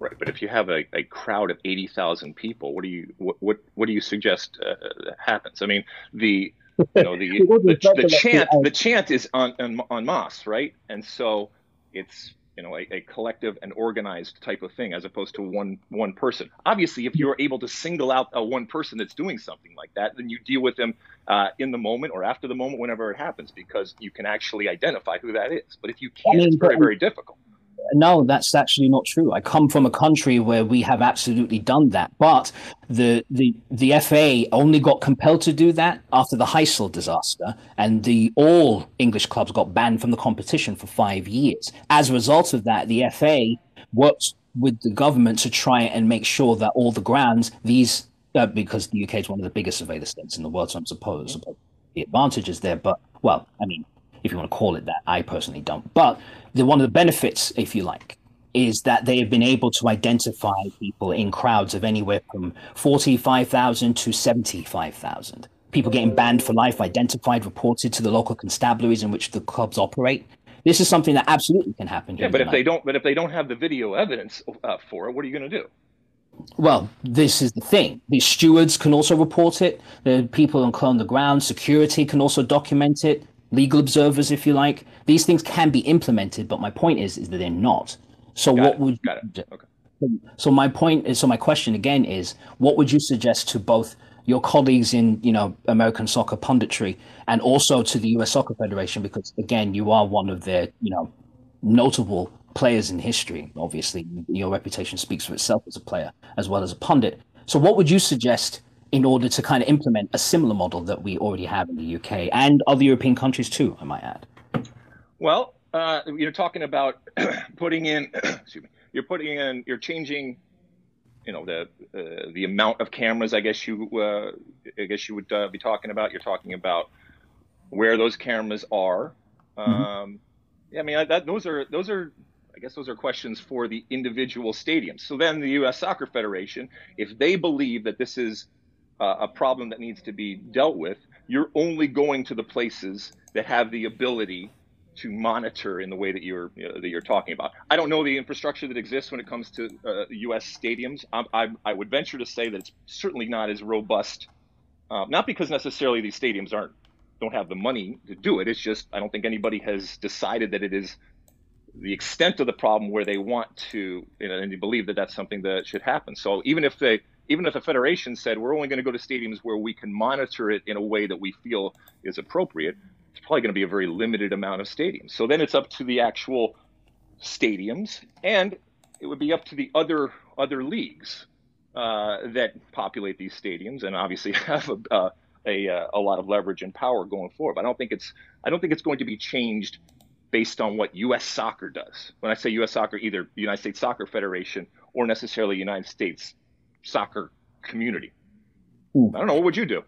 Right, but if you have a, a crowd of eighty thousand people, what do you what what, what do you suggest uh, happens? I mean, the you know the the, the chant the chant is on on, on masse, right? And so it's you know a, a collective and organized type of thing as opposed to one one person. Obviously, if you're able to single out a one person that's doing something like that, then you deal with them uh, in the moment or after the moment, whenever it happens, because you can actually identify who that is. But if you can't, I mean, it's very very difficult no, that's actually not true. I come from a country where we have absolutely done that, but the the the FA only got compelled to do that after the Heysel disaster, and the all English clubs got banned from the competition for five years. As a result of that, the FA worked with the government to try and make sure that all the grounds these uh, because the UK is one of the biggest surveillance states in the world, so I'm supposed the advantages there. But well, I mean, if you want to call it that, I personally don't. But the one of the benefits, if you like, is that they have been able to identify people in crowds of anywhere from 45,000 to 75,000. People getting banned for life, identified, reported to the local constabularies in which the clubs operate. This is something that absolutely can happen. Yeah, but if they don't, but if they don't have the video evidence uh, for it, what are you going to do? Well, this is the thing. The stewards can also report it. The people on the ground, security can also document it legal observers, if you like. These things can be implemented, but my point is, is that they're not. So Got what it. would Got it. Okay. So my point is, so my question again is, what would you suggest to both your colleagues in, you know, American soccer punditry and also to the U.S. Soccer Federation? Because again, you are one of their, you know, notable players in history. Obviously, your reputation speaks for itself as a player as well as a pundit. So what would you suggest in order to kind of implement a similar model that we already have in the UK and other European countries too, I might add. Well, uh, you're talking about putting in, excuse me, you're putting in, you're changing, you know, the uh, the amount of cameras. I guess you, uh, I guess you would uh, be talking about. You're talking about where those cameras are. Mm-hmm. Um, yeah, I mean, that, those are those are I guess those are questions for the individual stadiums. So then the U.S. Soccer Federation, if they believe that this is uh, a problem that needs to be dealt with, you're only going to the places that have the ability to monitor in the way that you're you know, that you're talking about. I don't know the infrastructure that exists when it comes to uh, U.S. stadiums. I, I, I, would venture to say that it's certainly not as robust. Uh, not because necessarily these stadiums aren't don't have the money to do it. It's just I don't think anybody has decided that it is the extent of the problem where they want to you know, and they believe that that's something that should happen. So even if they even if the federation said we're only going to go to stadiums where we can monitor it in a way that we feel is appropriate, it's probably going to be a very limited amount of stadiums. So then it's up to the actual stadiums, and it would be up to the other other leagues uh, that populate these stadiums, and obviously have a, uh, a, uh, a lot of leverage and power going forward. But I don't think it's I don't think it's going to be changed based on what U.S. Soccer does. When I say U.S. Soccer, either the United States Soccer Federation or necessarily United States soccer community. Ooh. I don't know. What would you do?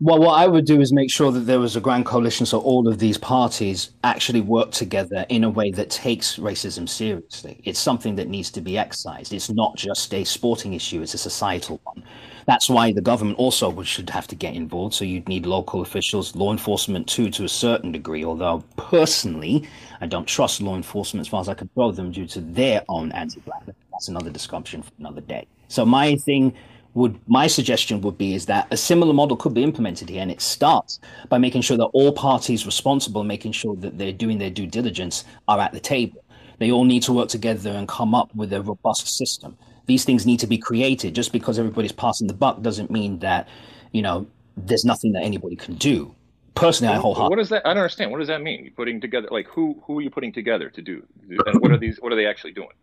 Well, what I would do is make sure that there was a grand coalition so all of these parties actually work together in a way that takes racism seriously. It's something that needs to be excised. It's not just a sporting issue, it's a societal one. That's why the government also should have to get involved. So you'd need local officials, law enforcement too, to a certain degree. Although personally, I don't trust law enforcement as far as I could throw them due to their own anti-blackness. That's another discussion for another day. So my thing would my suggestion would be is that a similar model could be implemented here and it starts by making sure that all parties responsible making sure that they're doing their due diligence are at the table. They all need to work together and come up with a robust system. These things need to be created. Just because everybody's passing the buck doesn't mean that you know there's nothing that anybody can do. Personally i wholeheartedly what does that i don't understand. What does that mean? You putting together like who who are you putting together to do? And what are these what are they actually doing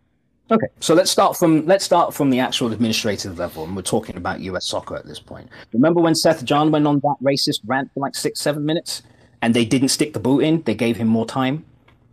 Okay, so let's start from let's start from the actual administrative level, and we're talking about U.S. soccer at this point. Remember when Seth Jahn went on that racist rant for like six, seven minutes, and they didn't stick the boot in; they gave him more time.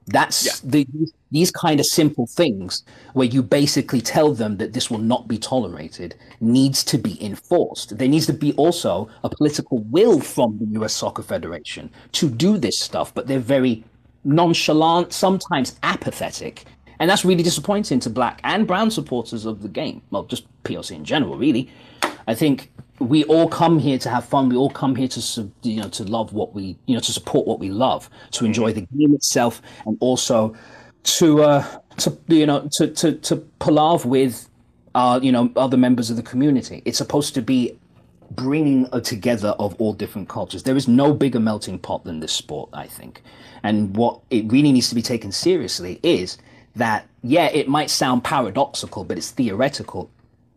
That's yeah. the these kind of simple things where you basically tell them that this will not be tolerated needs to be enforced. There needs to be also a political will from the U.S. Soccer Federation to do this stuff, but they're very nonchalant, sometimes apathetic and that's really disappointing to black and brown supporters of the game. Well, just PLC in general, really. I think we all come here to have fun. We all come here to you know to love what we you know to support what we love, to enjoy the game itself, and also to uh, to you know to to to palaver with uh, you know other members of the community. It's supposed to be bringing together of all different cultures. There is no bigger melting pot than this sport, I think. And what it really needs to be taken seriously is that, yeah, it might sound paradoxical, but it's theoretical.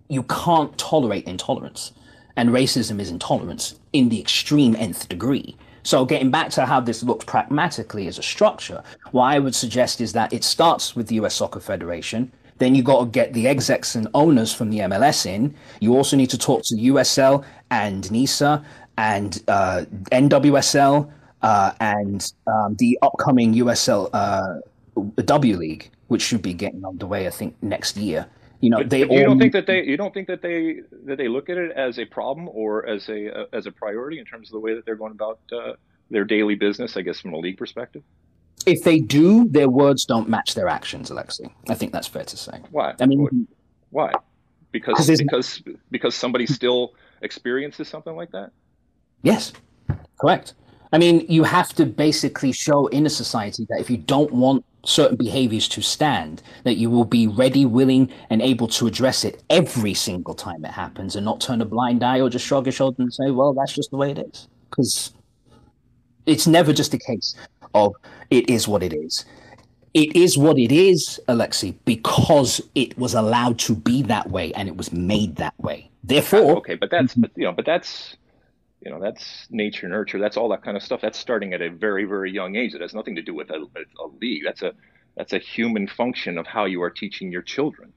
You can't tolerate intolerance. And racism is intolerance in the extreme nth degree. So, getting back to how this looks pragmatically as a structure, what I would suggest is that it starts with the US Soccer Federation. Then you got to get the execs and owners from the MLS in. You also need to talk to USL and NISA and uh, NWSL uh, and um, the upcoming USL uh, W League which should be getting underway, I think, next year. You know, but, they but you don't think that they you don't think that they that they look at it as a problem or as a uh, as a priority in terms of the way that they're going about uh, their daily business. I guess from a league perspective. If they do, their words don't match their actions, Alexi. I think that's fair to say. Why? I mean, why? Because because because somebody still experiences something like that. Yes, correct. I mean, you have to basically show in a society that if you don't want certain behaviors to stand, that you will be ready, willing, and able to address it every single time it happens and not turn a blind eye or just shrug your shoulders and say, well, that's just the way it is. Because it's never just a case of it is what it is. It is what it is, Alexi, because it was allowed to be that way and it was made that way. Therefore, okay, but that's but, you know, but that's you know that's nature nurture that's all that kind of stuff. That's starting at a very very young age. It has nothing to do with a, a, league. That's a that's a human function of how you are teaching your children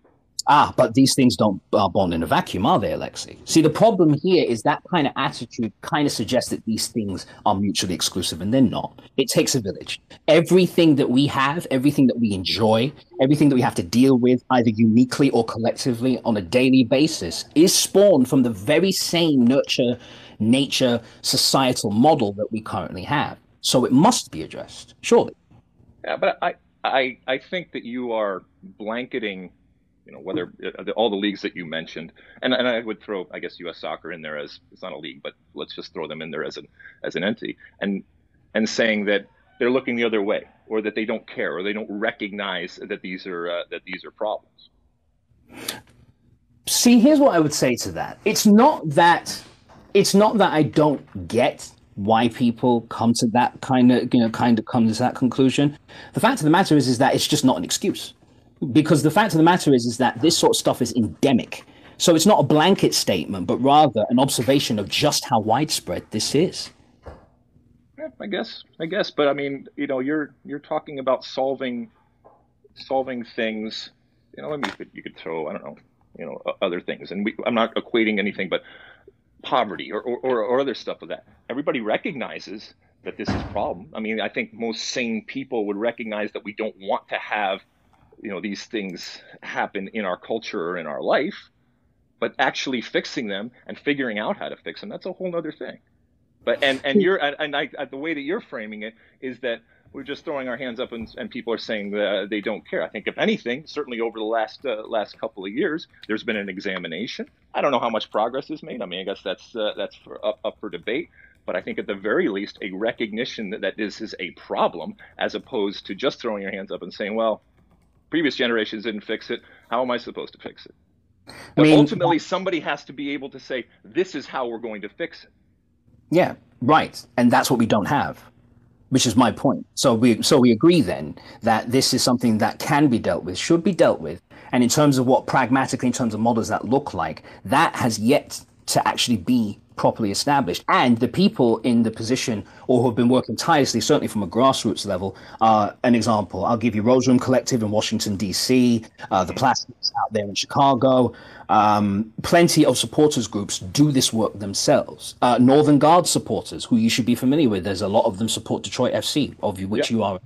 ah but these things don't are born in a vacuum are they alexi see the problem here is that kind of attitude kind of suggests that these things are mutually exclusive and they're not it takes a village everything that we have everything that we enjoy everything that we have to deal with either uniquely or collectively on a daily basis is spawned from the very same nurture nature societal model that we currently have. So it must be addressed, surely. Yeah, but I, I I think that you are blanketing, you know, whether uh, all the leagues that you mentioned, and and I would throw, I guess, U.S. Soccer in there as it's not a league, but let's just throw them in there as an as an entity, and and saying that they're looking the other way, or that they don't care, or they don't recognize that these are uh, that these are problems. See, here's what I would say to that. It's not that it's not that I don't get why people come to that kind of you know kind of come to that conclusion. The fact of the matter is is that it's just not an excuse. Because the fact of the matter is is that this sort of stuff is endemic. So it's not a blanket statement, but rather an observation of just how widespread this is. Yeah, I guess. I guess, but I mean, you know, you're you're talking about solving solving things. You know, I mean, you could, you could throw I don't know, you know, other things, and we, I'm not equating anything, but poverty or, or, or other stuff of that. Everybody recognizes that this is a problem. I mean, I think most sane people would recognize that we don't want to have, you know, these things happen in our culture or in our life, but actually fixing them and figuring out how to fix them, that's a whole other thing. But and and you're and I the way that you're framing it is that we're just throwing our hands up and, and people are saying that they don't care. I think if anything, certainly over the last uh, last couple of years, there's been an examination. I don't know how much progress is made. I mean, I guess that's uh, that's for, up up for debate. But I think at the very least, a recognition that, that this is a problem, as opposed to just throwing your hands up and saying, "Well, previous generations didn't fix it. How am I supposed to fix it?" But I mean, ultimately, somebody has to be able to say, "This is how we're going to fix it." Yeah, right. And that's what we don't have which is my point. So we so we agree then that this is something that can be dealt with, should be dealt with, and in terms of what pragmatically, in terms of models that look like, that has yet to actually be properly established. And the people in the position or who have been working tirelessly, certainly from a grassroots level, are an example. I'll give you Rose Room Collective in Washington, D.C., uh, the Plastics out there in Chicago. Um, plenty of supporters groups do this work themselves. Uh, Northern Guard supporters, who you should be familiar with, there's a lot of them support Detroit FC, of which you are.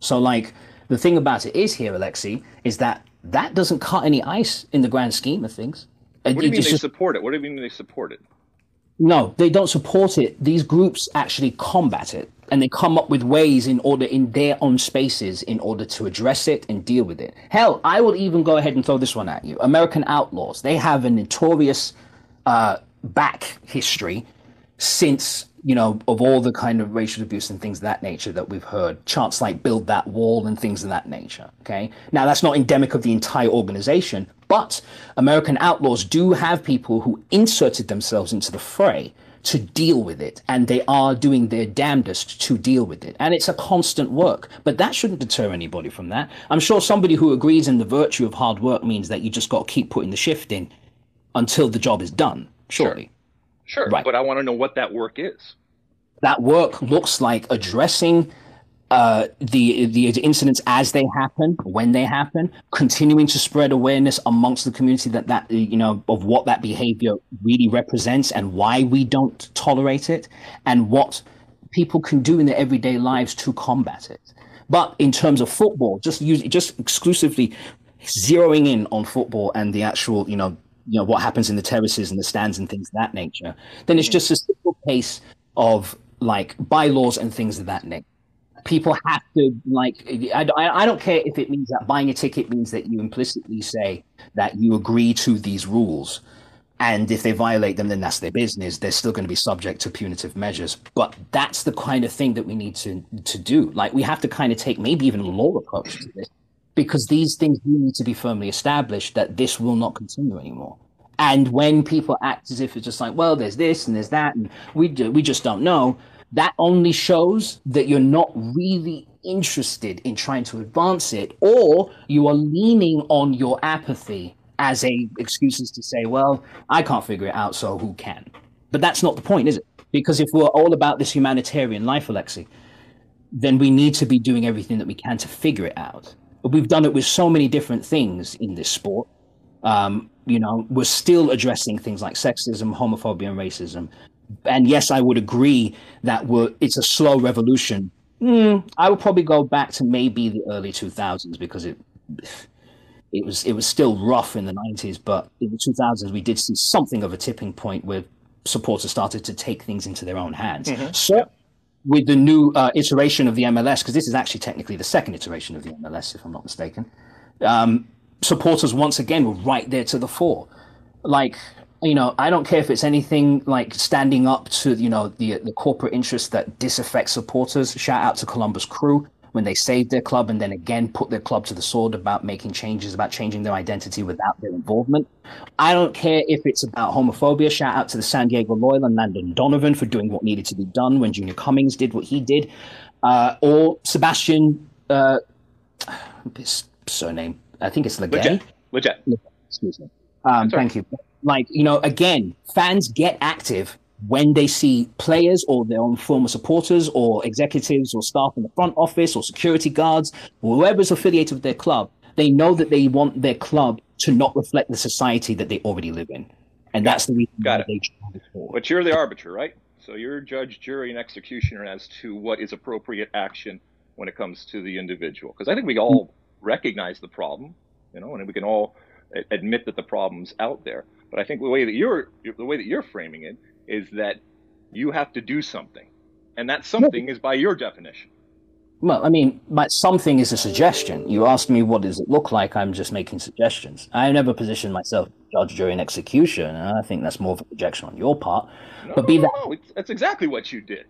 So, like, the thing about it is here, Alexi, is that that doesn't cut any ice in the grand scheme of things. What do you mean they just, support it? What do you mean they support it? No, they don't support it. These groups actually combat it and they come up with ways in order in their own spaces in order to address it and deal with it. Hell, I will even go ahead and throw this one at you. American Outlaws. They have a notorious uh, back history since you know of all the kind of racial abuse and things of that nature that we've heard chants like build that wall and things of that nature okay now that's not endemic of the entire organization but American outlaws do have people who inserted themselves into the fray to deal with it, and they are doing their damnedest to deal with it. And it's a constant work, but that shouldn't deter anybody from that. I'm sure somebody who agrees in the virtue of hard work means that you just got to keep putting the shift in until the job is done, surely. Sure, sure. Right. but I want to know what that work is. That work looks like addressing uh, the the incidents as they happen, when they happen, continuing to spread awareness amongst the community that that you know of what that behavior really represents and why we don't tolerate it, and what people can do in their everyday lives to combat it. But in terms of football, just use just exclusively zeroing in on football and the actual you know you know what happens in the terraces and the stands and things of that nature, then it's just a simple case of like bylaws and things of that nature people have to like I, I don't care if it means that buying a ticket means that you implicitly say that you agree to these rules. And if they violate them then that's their business. They're still going to be subject to punitive measures. But that's the kind of thing that we need to to do. Like we have to kind of take maybe even a law approach to this because these things need to be firmly established that this will not continue anymore. And when people act as if it's just like well there's this and there's that and we do, we just don't know that only shows that you're not really interested in trying to advance it or you are leaning on your apathy as a excuses to say well i can't figure it out so who can? But that's not the point is it? Because if we're all about this humanitarian life alexi then we need to be doing everything that we can to figure it out. But we've done it with so many different things in this sport. Um, you know we're still addressing things like sexism homophobia and racism and yes, I would agree that we're, it's a slow revolution. Mm, I would probably go back to maybe the early 2000s because it it was it was still rough in the 90s, but in the 2000s we did see something of a tipping point where supporters started to take things into their own hands. Mm-hmm. So with the new uh, iteration of the MLS, because this is actually technically the second iteration of the MLS, if I'm not mistaken, um, supporters once again were right there to the fore. Like, you know, I don't care if it's anything like standing up to, you know, the the corporate interests that disaffect supporters. Shout out to Columbus Crew when they saved their club and then again put their club to the sword about making changes, about changing their identity without their involvement. I don't care if it's about homophobia. Shout out to the San Diego Loyal and Landon Donovan for doing what needed to be done when Junior Cummings did what he did, uh, or Sebastian, uh, his surname, I think it's Legay. Legit. Excuse me. Um, thank you. Like, you know, again, fans get active when they see players or their own former supporters or executives or staff in the front office or security guards or whoever's affiliated with their club, they know that they want their club to not reflect the society that they already live in. And that's the reason Got it. But you're the arbiter, right? So you're judge, jury, and executioner as to what is appropriate action when it comes to the individual. Because I think we all recognize the problem, you know, and we can all admit that the problem's out there. But I think the way that you're the way that you're framing it is that you have to do something, and that something is by your definition. Well, I mean, but something is a suggestion. You asked me what does it look like. I'm just making suggestions. I never positioned myself as judge, during execution. And I think that's more of a projection on your part. No, But be that- no, it's, that's exactly what you did.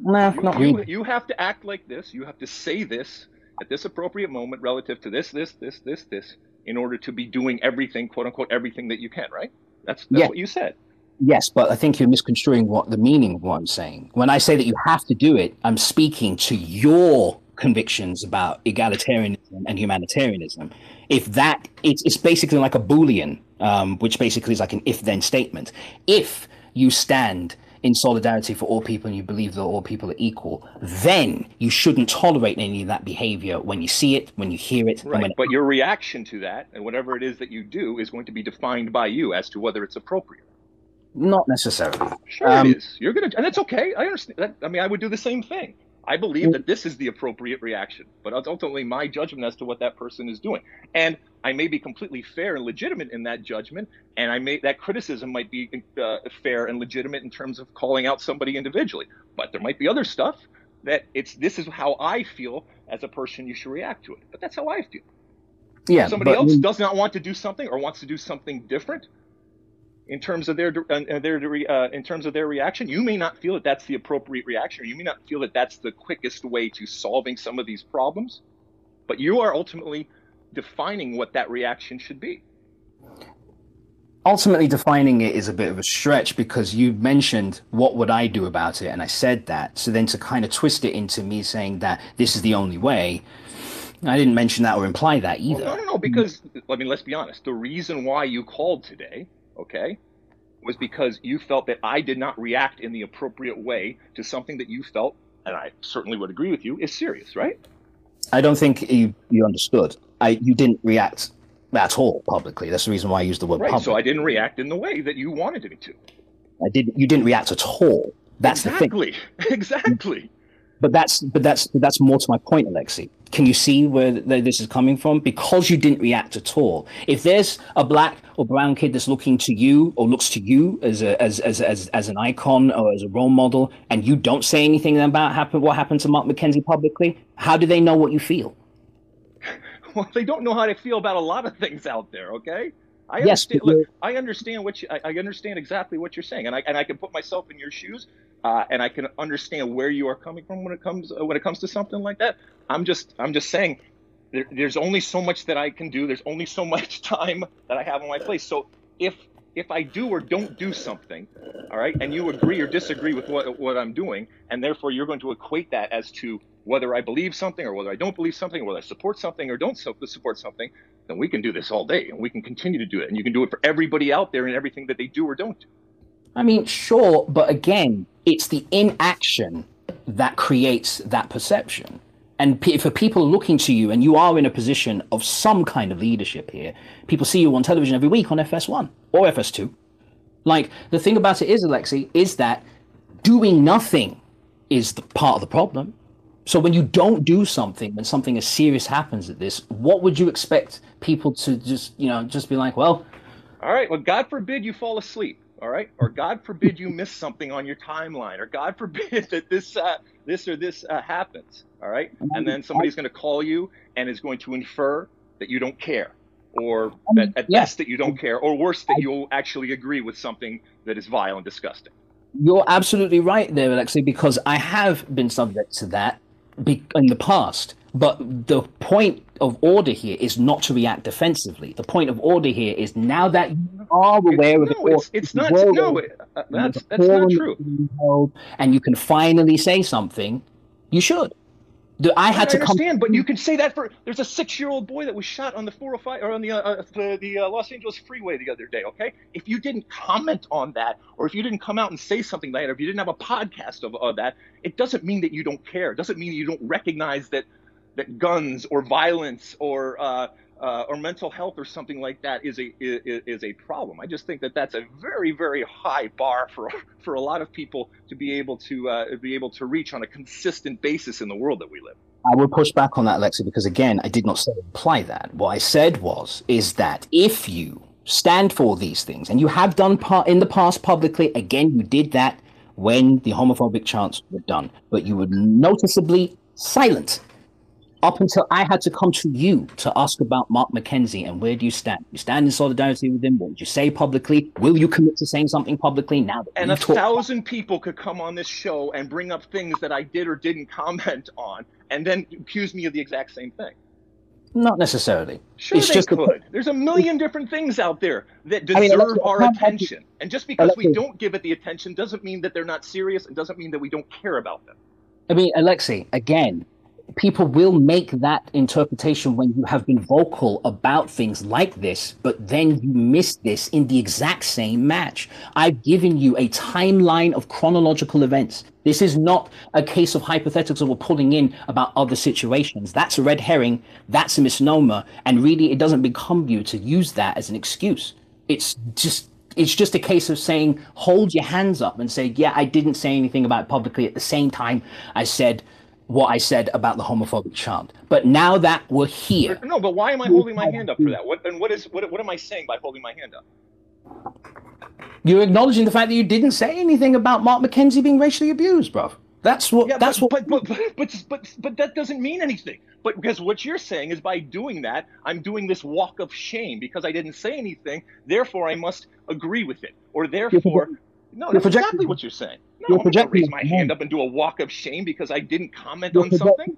Nah, You, not you, really. you have to act like this. You have to say this at this appropriate moment relative to this, this, this, this, this, in order to be doing everything, quote unquote, everything that you can, right? That's, that's Yeah. what you said. Yes, but I think you're misconstruing what the meaning of what I'm saying. When I say that you have to do it, I'm speaking to your convictions about egalitarianism and humanitarianism. If that, it's, it's basically like a Boolean, um, which basically is like an if then statement. If you stand in solidarity for all people and you believe that all people are equal, then you shouldn't tolerate any of that behavior when you see it, when you hear it, Right. when But your reaction to that and whatever it is that you do is going to be defined by you as to whether it's appropriate. not necessarily. Sure, Um, it is. You're gonna, and that's okay. I understand. That, I mean, I would do the same thing. I believe that this is the appropriate reaction, but it's ultimately my judgment as to what that person is doing. And I may be completely fair and legitimate in that judgment, and I may that criticism might be uh, fair and legitimate in terms of calling out somebody individually. But there might be other stuff that it's this is how I feel as a person. You should react to it. But that's how I feel. Yeah, If somebody else does not want to do something or wants to do something different in terms of their uh, uh, their uh, in terms of their reaction you may not feel that that's the appropriate reaction or you may not feel that that's the quickest way to solving some of these problems but you are ultimately defining what that reaction should be ultimately defining it is a bit of a stretch because you mentioned what would I do about it and I said that so then to kind of twist it into me saying that this is the only way I didn't mention that or imply that either Well, no, no, no. Because I mean, let's be honest. The reason why you called today, okay, was because you felt that I did not react in the appropriate way to something that you felt, and I certainly would agree with you, is serious, right? I don't think you you understood I you didn't react at all publicly that's the reason why I used the word Right. public So I didn't react in the way that you wanted me to. I didn't you didn't react at all that's the thing exactly. Exactly. But that's but that's that's more to my point, Alexi. Can you see where th- this is coming from? Because you didn't react at all. If there's a black or brown kid that's looking to you or looks to you as a as as as, as an icon or as a role model, and you don't say anything about happen what happened to Mark McKenzie publicly, how do they know what you feel? Well, they don't know how to feel about a lot of things out there. Okay. I Yes, understand. Look, I understand what you. I, I understand exactly what you're saying, and I and I can put myself in your shoes, uh, and I can understand where you are coming from when it comes uh, when it comes to something like that. I'm just I'm just saying, there, there's only so much that I can do. There's only so much time that I have on my plate. So if if I do or don't do something, all right, and you agree or disagree with what what I'm doing, and therefore you're going to equate that as to whether I believe something or whether I don't believe something, or whether I support something or don't support something, then we can do this all day, and we can continue to do it, and you can do it for everybody out there and everything that they do or don't do. I mean, sure, but again, it's the inaction that creates that perception. And for people looking to you, and you are in a position of some kind of leadership here, people see you on television every week on FS1 or FS2. Like, the thing about it is, Alexi, is that doing nothing is the part of the problem. So when you don't do something, when something as serious happens at this, what would you expect people to just, you know, just be like, well, All right. Well, God forbid you fall asleep. all right? Or God forbid you miss something on your timeline, or God forbid that this uh, this or this uh, happens, all right? And then somebody's going to call you and is going to infer that you don't care, or that at yeah. best that you don't care, or worse that you'll actually agree with something that is vile and disgusting. You're absolutely right there, Alexi, because I have been subject to that in the past. But the point of order here is not to react defensively. The point of order here is now that you are aware of no, it, it's, it's not. No, it- uh, that's that's not true. and you can finally say something, you should. The- I had I to come. understand, but you can say that for there's a six-year-old boy that was shot on the 405 or on the uh, uh, the, the uh, Los Angeles freeway the other day. Okay, if you didn't comment on that, or if you didn't come out and say something like that, or if you didn't have a podcast of, of that, it doesn't mean that you don't care. It doesn't mean you don't recognize that that guns or violence or uh, uh, or mental health or something like that is a is, is a problem. I just think that that's a very very high bar for for a lot of people to be able to uh, be able to reach on a consistent basis in the world that we live. I will push back on that, Alexa, because again, I did not say imply that. What I said was is that if you stand for these things, and you have done part in the past publicly, again, you did that when the homophobic chants were done, but you were noticeably silent up until I had to come to you to ask about Mark McKenzie and where do you stand? You stand in solidarity with him? What would you say publicly? Will you commit to saying something publicly now? That And a thousand people could come on this show and bring up things that I did or didn't comment on, and then accuse me of the exact same thing. Not necessarily. Sure, It's they just a- could. There's a million different things out there that I mean, deserve our how about you- attention. And just because we don't give it the attention doesn't mean that they're not serious and doesn't mean that we don't care about them. I mean, Alexi, again, people will make that interpretation when you have been vocal about things like this, but then you miss this in the exact same match. I've given you a timeline of chronological events. This is not a case of hypotheticals that we're pulling in about other situations. That's a red herring. That's a misnomer. And really, it doesn't become you to use that as an excuse. It's just it's just a case of saying hold your hands up and say yeah i didn't say anything about it publicly at the same time i said what i said about the homophobic chant but now that we're here No, but why am I holding my hand up for that? What and what is what, what am I saying by holding my hand up? you're acknowledging the fact that you didn't say anything about mark mckenzie being racially abused bro that's what Yeah, that's but, what but, but but but but that doesn't mean anything. But because what you're saying is by doing that, I'm doing this walk of shame because I didn't say anything. Therefore, I must agree with it, or therefore, no, you're that's projecting- exactly what you're saying. No, you're projecting raise my again. hand up and do a walk of shame because I didn't comment You're on something.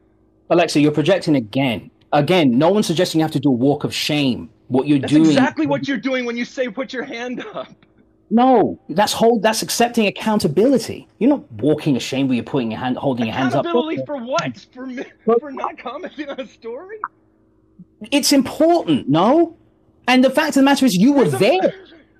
alexa you're projecting again again no one's suggesting you have to do a walk of shame what you're That's doing exactly what you're doing when you say put your hand up. no that's hold that's accepting accountability you're not walking ashamed where you're putting your hand holding your hands up Accountability for what? For me, for not commenting on a story? it's important no and the fact of the matter is you were there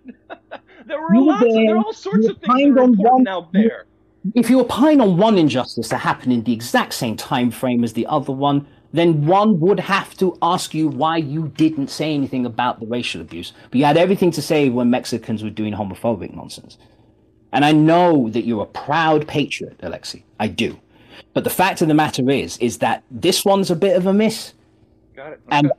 there were You were lots of, there there, are all sorts of things that opined are on important one- out there. if you opine on one injustice that happened in the exact same time frame as the other one, then one would have to ask you why you didn't say anything about the racial abuse. But you had everything to say when Mexicans were doing homophobic nonsense. And I know that you're a proud patriot, Alexi. I do. But the fact of the matter is, is that this one's a bit of a miss. Got it. And- Okay.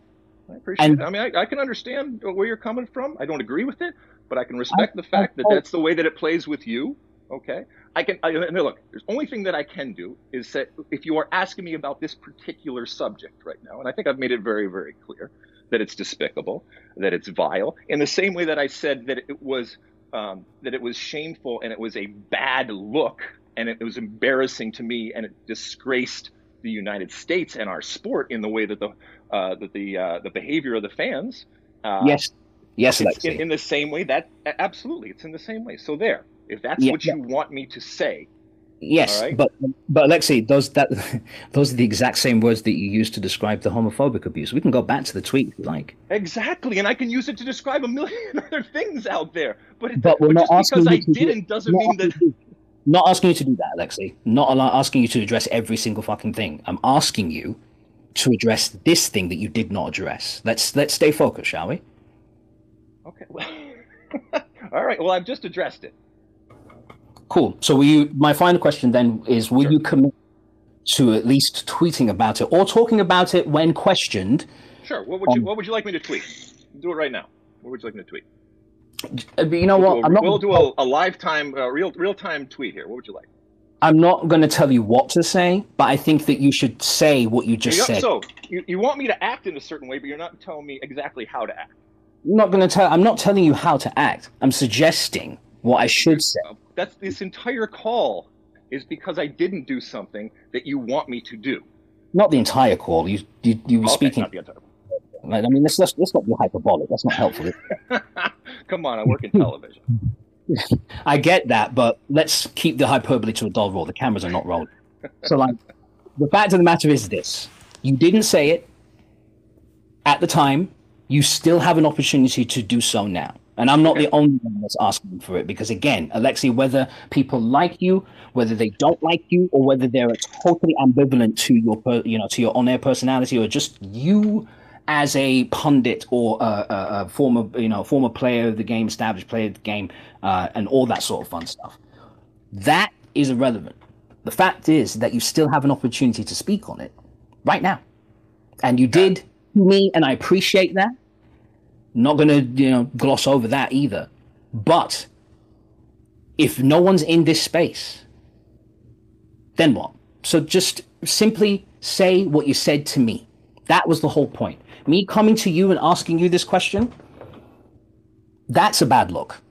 I appreciate and- it. I mean, I, I can understand where you're coming from. I don't agree with it, but I can respect the fact that that's the way that it plays with you. Okay. I can. I, look, there's only thing that I can do is that if you are asking me about this particular subject right now, and I think I've made it very, very clear that it's despicable, that it's vile, in the same way that I said that it was um, that it was shameful and it was a bad look and it was embarrassing to me and it disgraced the United States and our sport in the way that the uh, that the uh, the behavior of the fans. Uh, yes. Yes, it's in, in the same way that absolutely it's in the same way. So there, if that's Yeah, what you want me to say, Yes, right. but but Alexi, those that those are the exact same words that you used to describe the homophobic abuse. We can go back to the tweet if you like. exactly, and I can use it to describe a million other things out there. But, But we're not just because I to do- didn't doesn't mean that. Not asking you to do that, Alexi. Not asking you to address every single fucking thing. I'm asking you to address this thing that you did not address. Let's let's stay focused, shall we? Okay. well- All right. Well, I've just addressed it. Cool. So, will you? My final question then is: Will Sure. you commit to at least tweeting about it or talking about it when questioned? Sure. What would you Um, What would you like me to tweet? Do it right now. What would you like me to tweet? Uh, You know We'll what? do a- I'm not. we'll do a, a lifetime, uh, real real time tweet here. What would you like? I'm not going to tell you what to say, but I think that you should say what you just You- said. So you, you want me to act in a certain way, but you're not telling me exactly how to act. I'm not going to tell. I'm not telling you how to act. I'm suggesting what I should say. That's this entire call is because I didn't do something that you want me to do. Not the entire call. You you, you were Okay, speaking. not the entire. I mean, let's, let's let's not be hyperbolic. That's not helpful. Come on, I work in television. I get that, but let's keep the hyperbole to a dull roll. The cameras are not rolling. So, like, the fact of the matter is this: you didn't say it at the time. You still have an opportunity to do so now. And I'm not the only one that's asking for it because, again, Alexi, whether people like you, whether they don't like you, or whether they're totally ambivalent to your, per, you know, to your on-air personality, or just you as a pundit or a, a, a former, you know, former player of the game, established player of the game, uh, and all that sort of fun stuff. That is irrelevant. The fact is that you still have an opportunity to speak on it right now, and you did me, and I appreciate that. Not going to, you know, gloss over that either. But if no one's in this space, then what? So just simply say what you said to me. That was the whole point. Me coming to you and asking you this question, that's a bad look.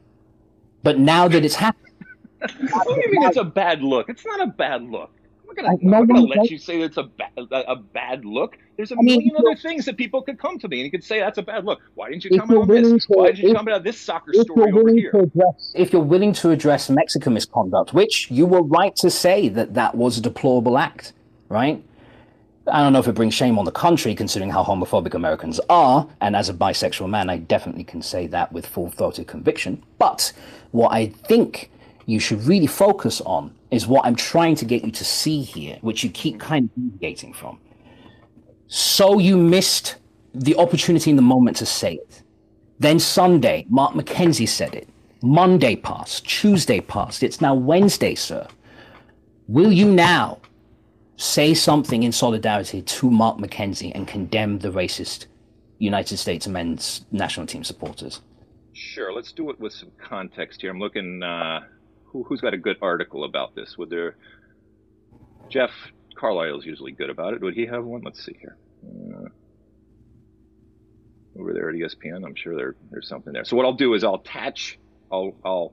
But now that it's happened, what do you mean it's a bad look? It's not a bad look. I'm not gonna, I- I'm gonna let does- you say it's a, ba- a, a bad look. There's a I million if other things that people could come to me and you could say that's a bad look. Why didn't you If comment you're on this? to- Why didn't you if- comment on this soccer if story you're over willing here? to address if you're willing to address Mexican misconduct, which you were right to say that that was a deplorable act, right? I don't know if it brings shame on the country, considering how homophobic Americans are. And as a bisexual man, I definitely can say that with full throated conviction. But what I think you should really focus on is what I'm trying to get you to see here, which you keep kind of deviating from. So you missed the opportunity in the moment to say it. Then Sunday, Mark McKenzie said it. Monday passed, Tuesday passed. It's now Wednesday, sir. Will you now say something in solidarity to Mark McKenzie and condemn the racist United States men's national team supporters? Sure, let's do it with some context here. I'm looking. Uh, who, who's got a good article about this? Would there? Jeff Carlisle's usually good about it. Would he have one? Let's see here. Uh, over there at ESPN, I'm sure there there's something there. So what I'll do is I'll attach. I'll I'll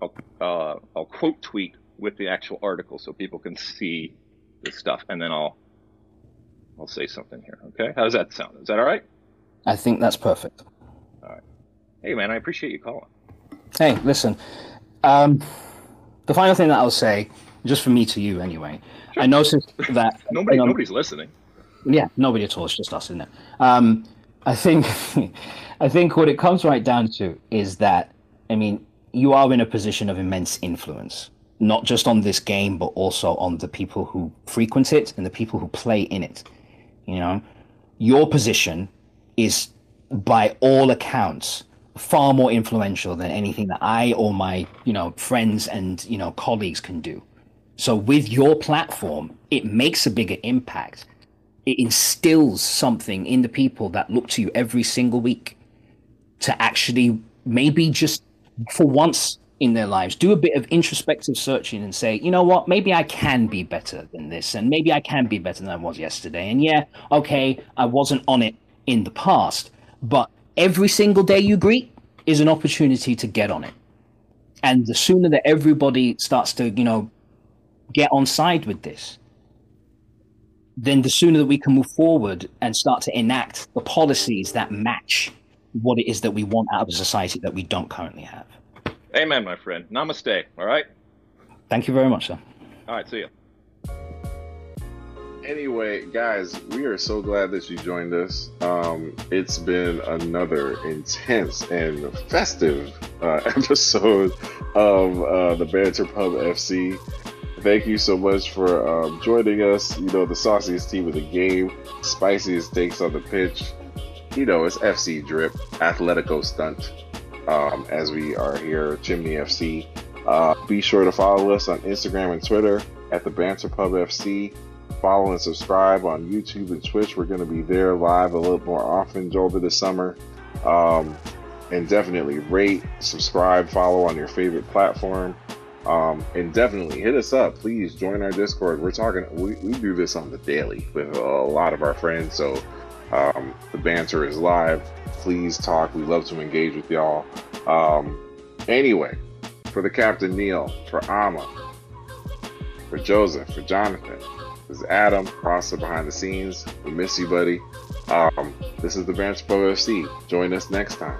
I'll uh, I'll quote tweet with the actual article so people can see the stuff, and then I'll I'll say something here. Okay, how does that sound? Is that all right? I think that's perfect. All right. Hey man, I appreciate you calling. Hey, listen. Um, the final thing that I'll say, just from me to you anyway, I noticed that Nobody you know, nobody's listening. Yeah, nobody at all. It's just us, isn't it? Um, I think, I think what it comes right down to is that, I mean, you are in a position of immense influence, not just on this game, but also on the people who frequent it and the people who play in it. You know, your position is, by all accounts, far more influential than anything that I or my, you know, friends and you know colleagues can do. So with your platform, it makes a bigger impact. It instills something in the people that look to you every single week to actually maybe just for once in their lives do a bit of introspective searching and say you know what? Maybe i can be better than this and maybe i can be better than i was yesterday. And yeah okay i wasn't on it in the past but every single day you greet is an opportunity to get on it and the sooner that everybody starts to you know get on side with this then the sooner that we can move forward and start to enact the policies that match what it is that we want out of a society that we don't currently have. Amen, my friend. Namaste. All right. Thank you very much, sir. All right. See you. Anyway, guys, we are so glad that you joined us. Um, it's been another intense and festive uh, episode of uh, the Banter Pub FC. Thank you so much for um, joining us. You know, the sauciest team of the game, spiciest takes on the pitch. You know, it's FC Drip, Atletico Stunt, um, as we are here, Chimney FC. Uh, be sure to follow us on Instagram and Twitter at the Banter Pub FC follow and subscribe on YouTube and Twitch. We're going to be there live a little more often over the summer. Um, and definitely rate, subscribe, follow on your favorite platform. Um, and definitely hit us up. Please join our Discord. We're talking, we, we do this on the daily with a lot of our friends. So um, the banter is live. Please talk. We love to engage with y'all. Um, anyway, for the Captain Neal, for Ama, for Joseph, for Jonathan, this is Adam, Rasta behind the scenes. We miss you, buddy. Um, this is the Banter Pub FC. Join us next time.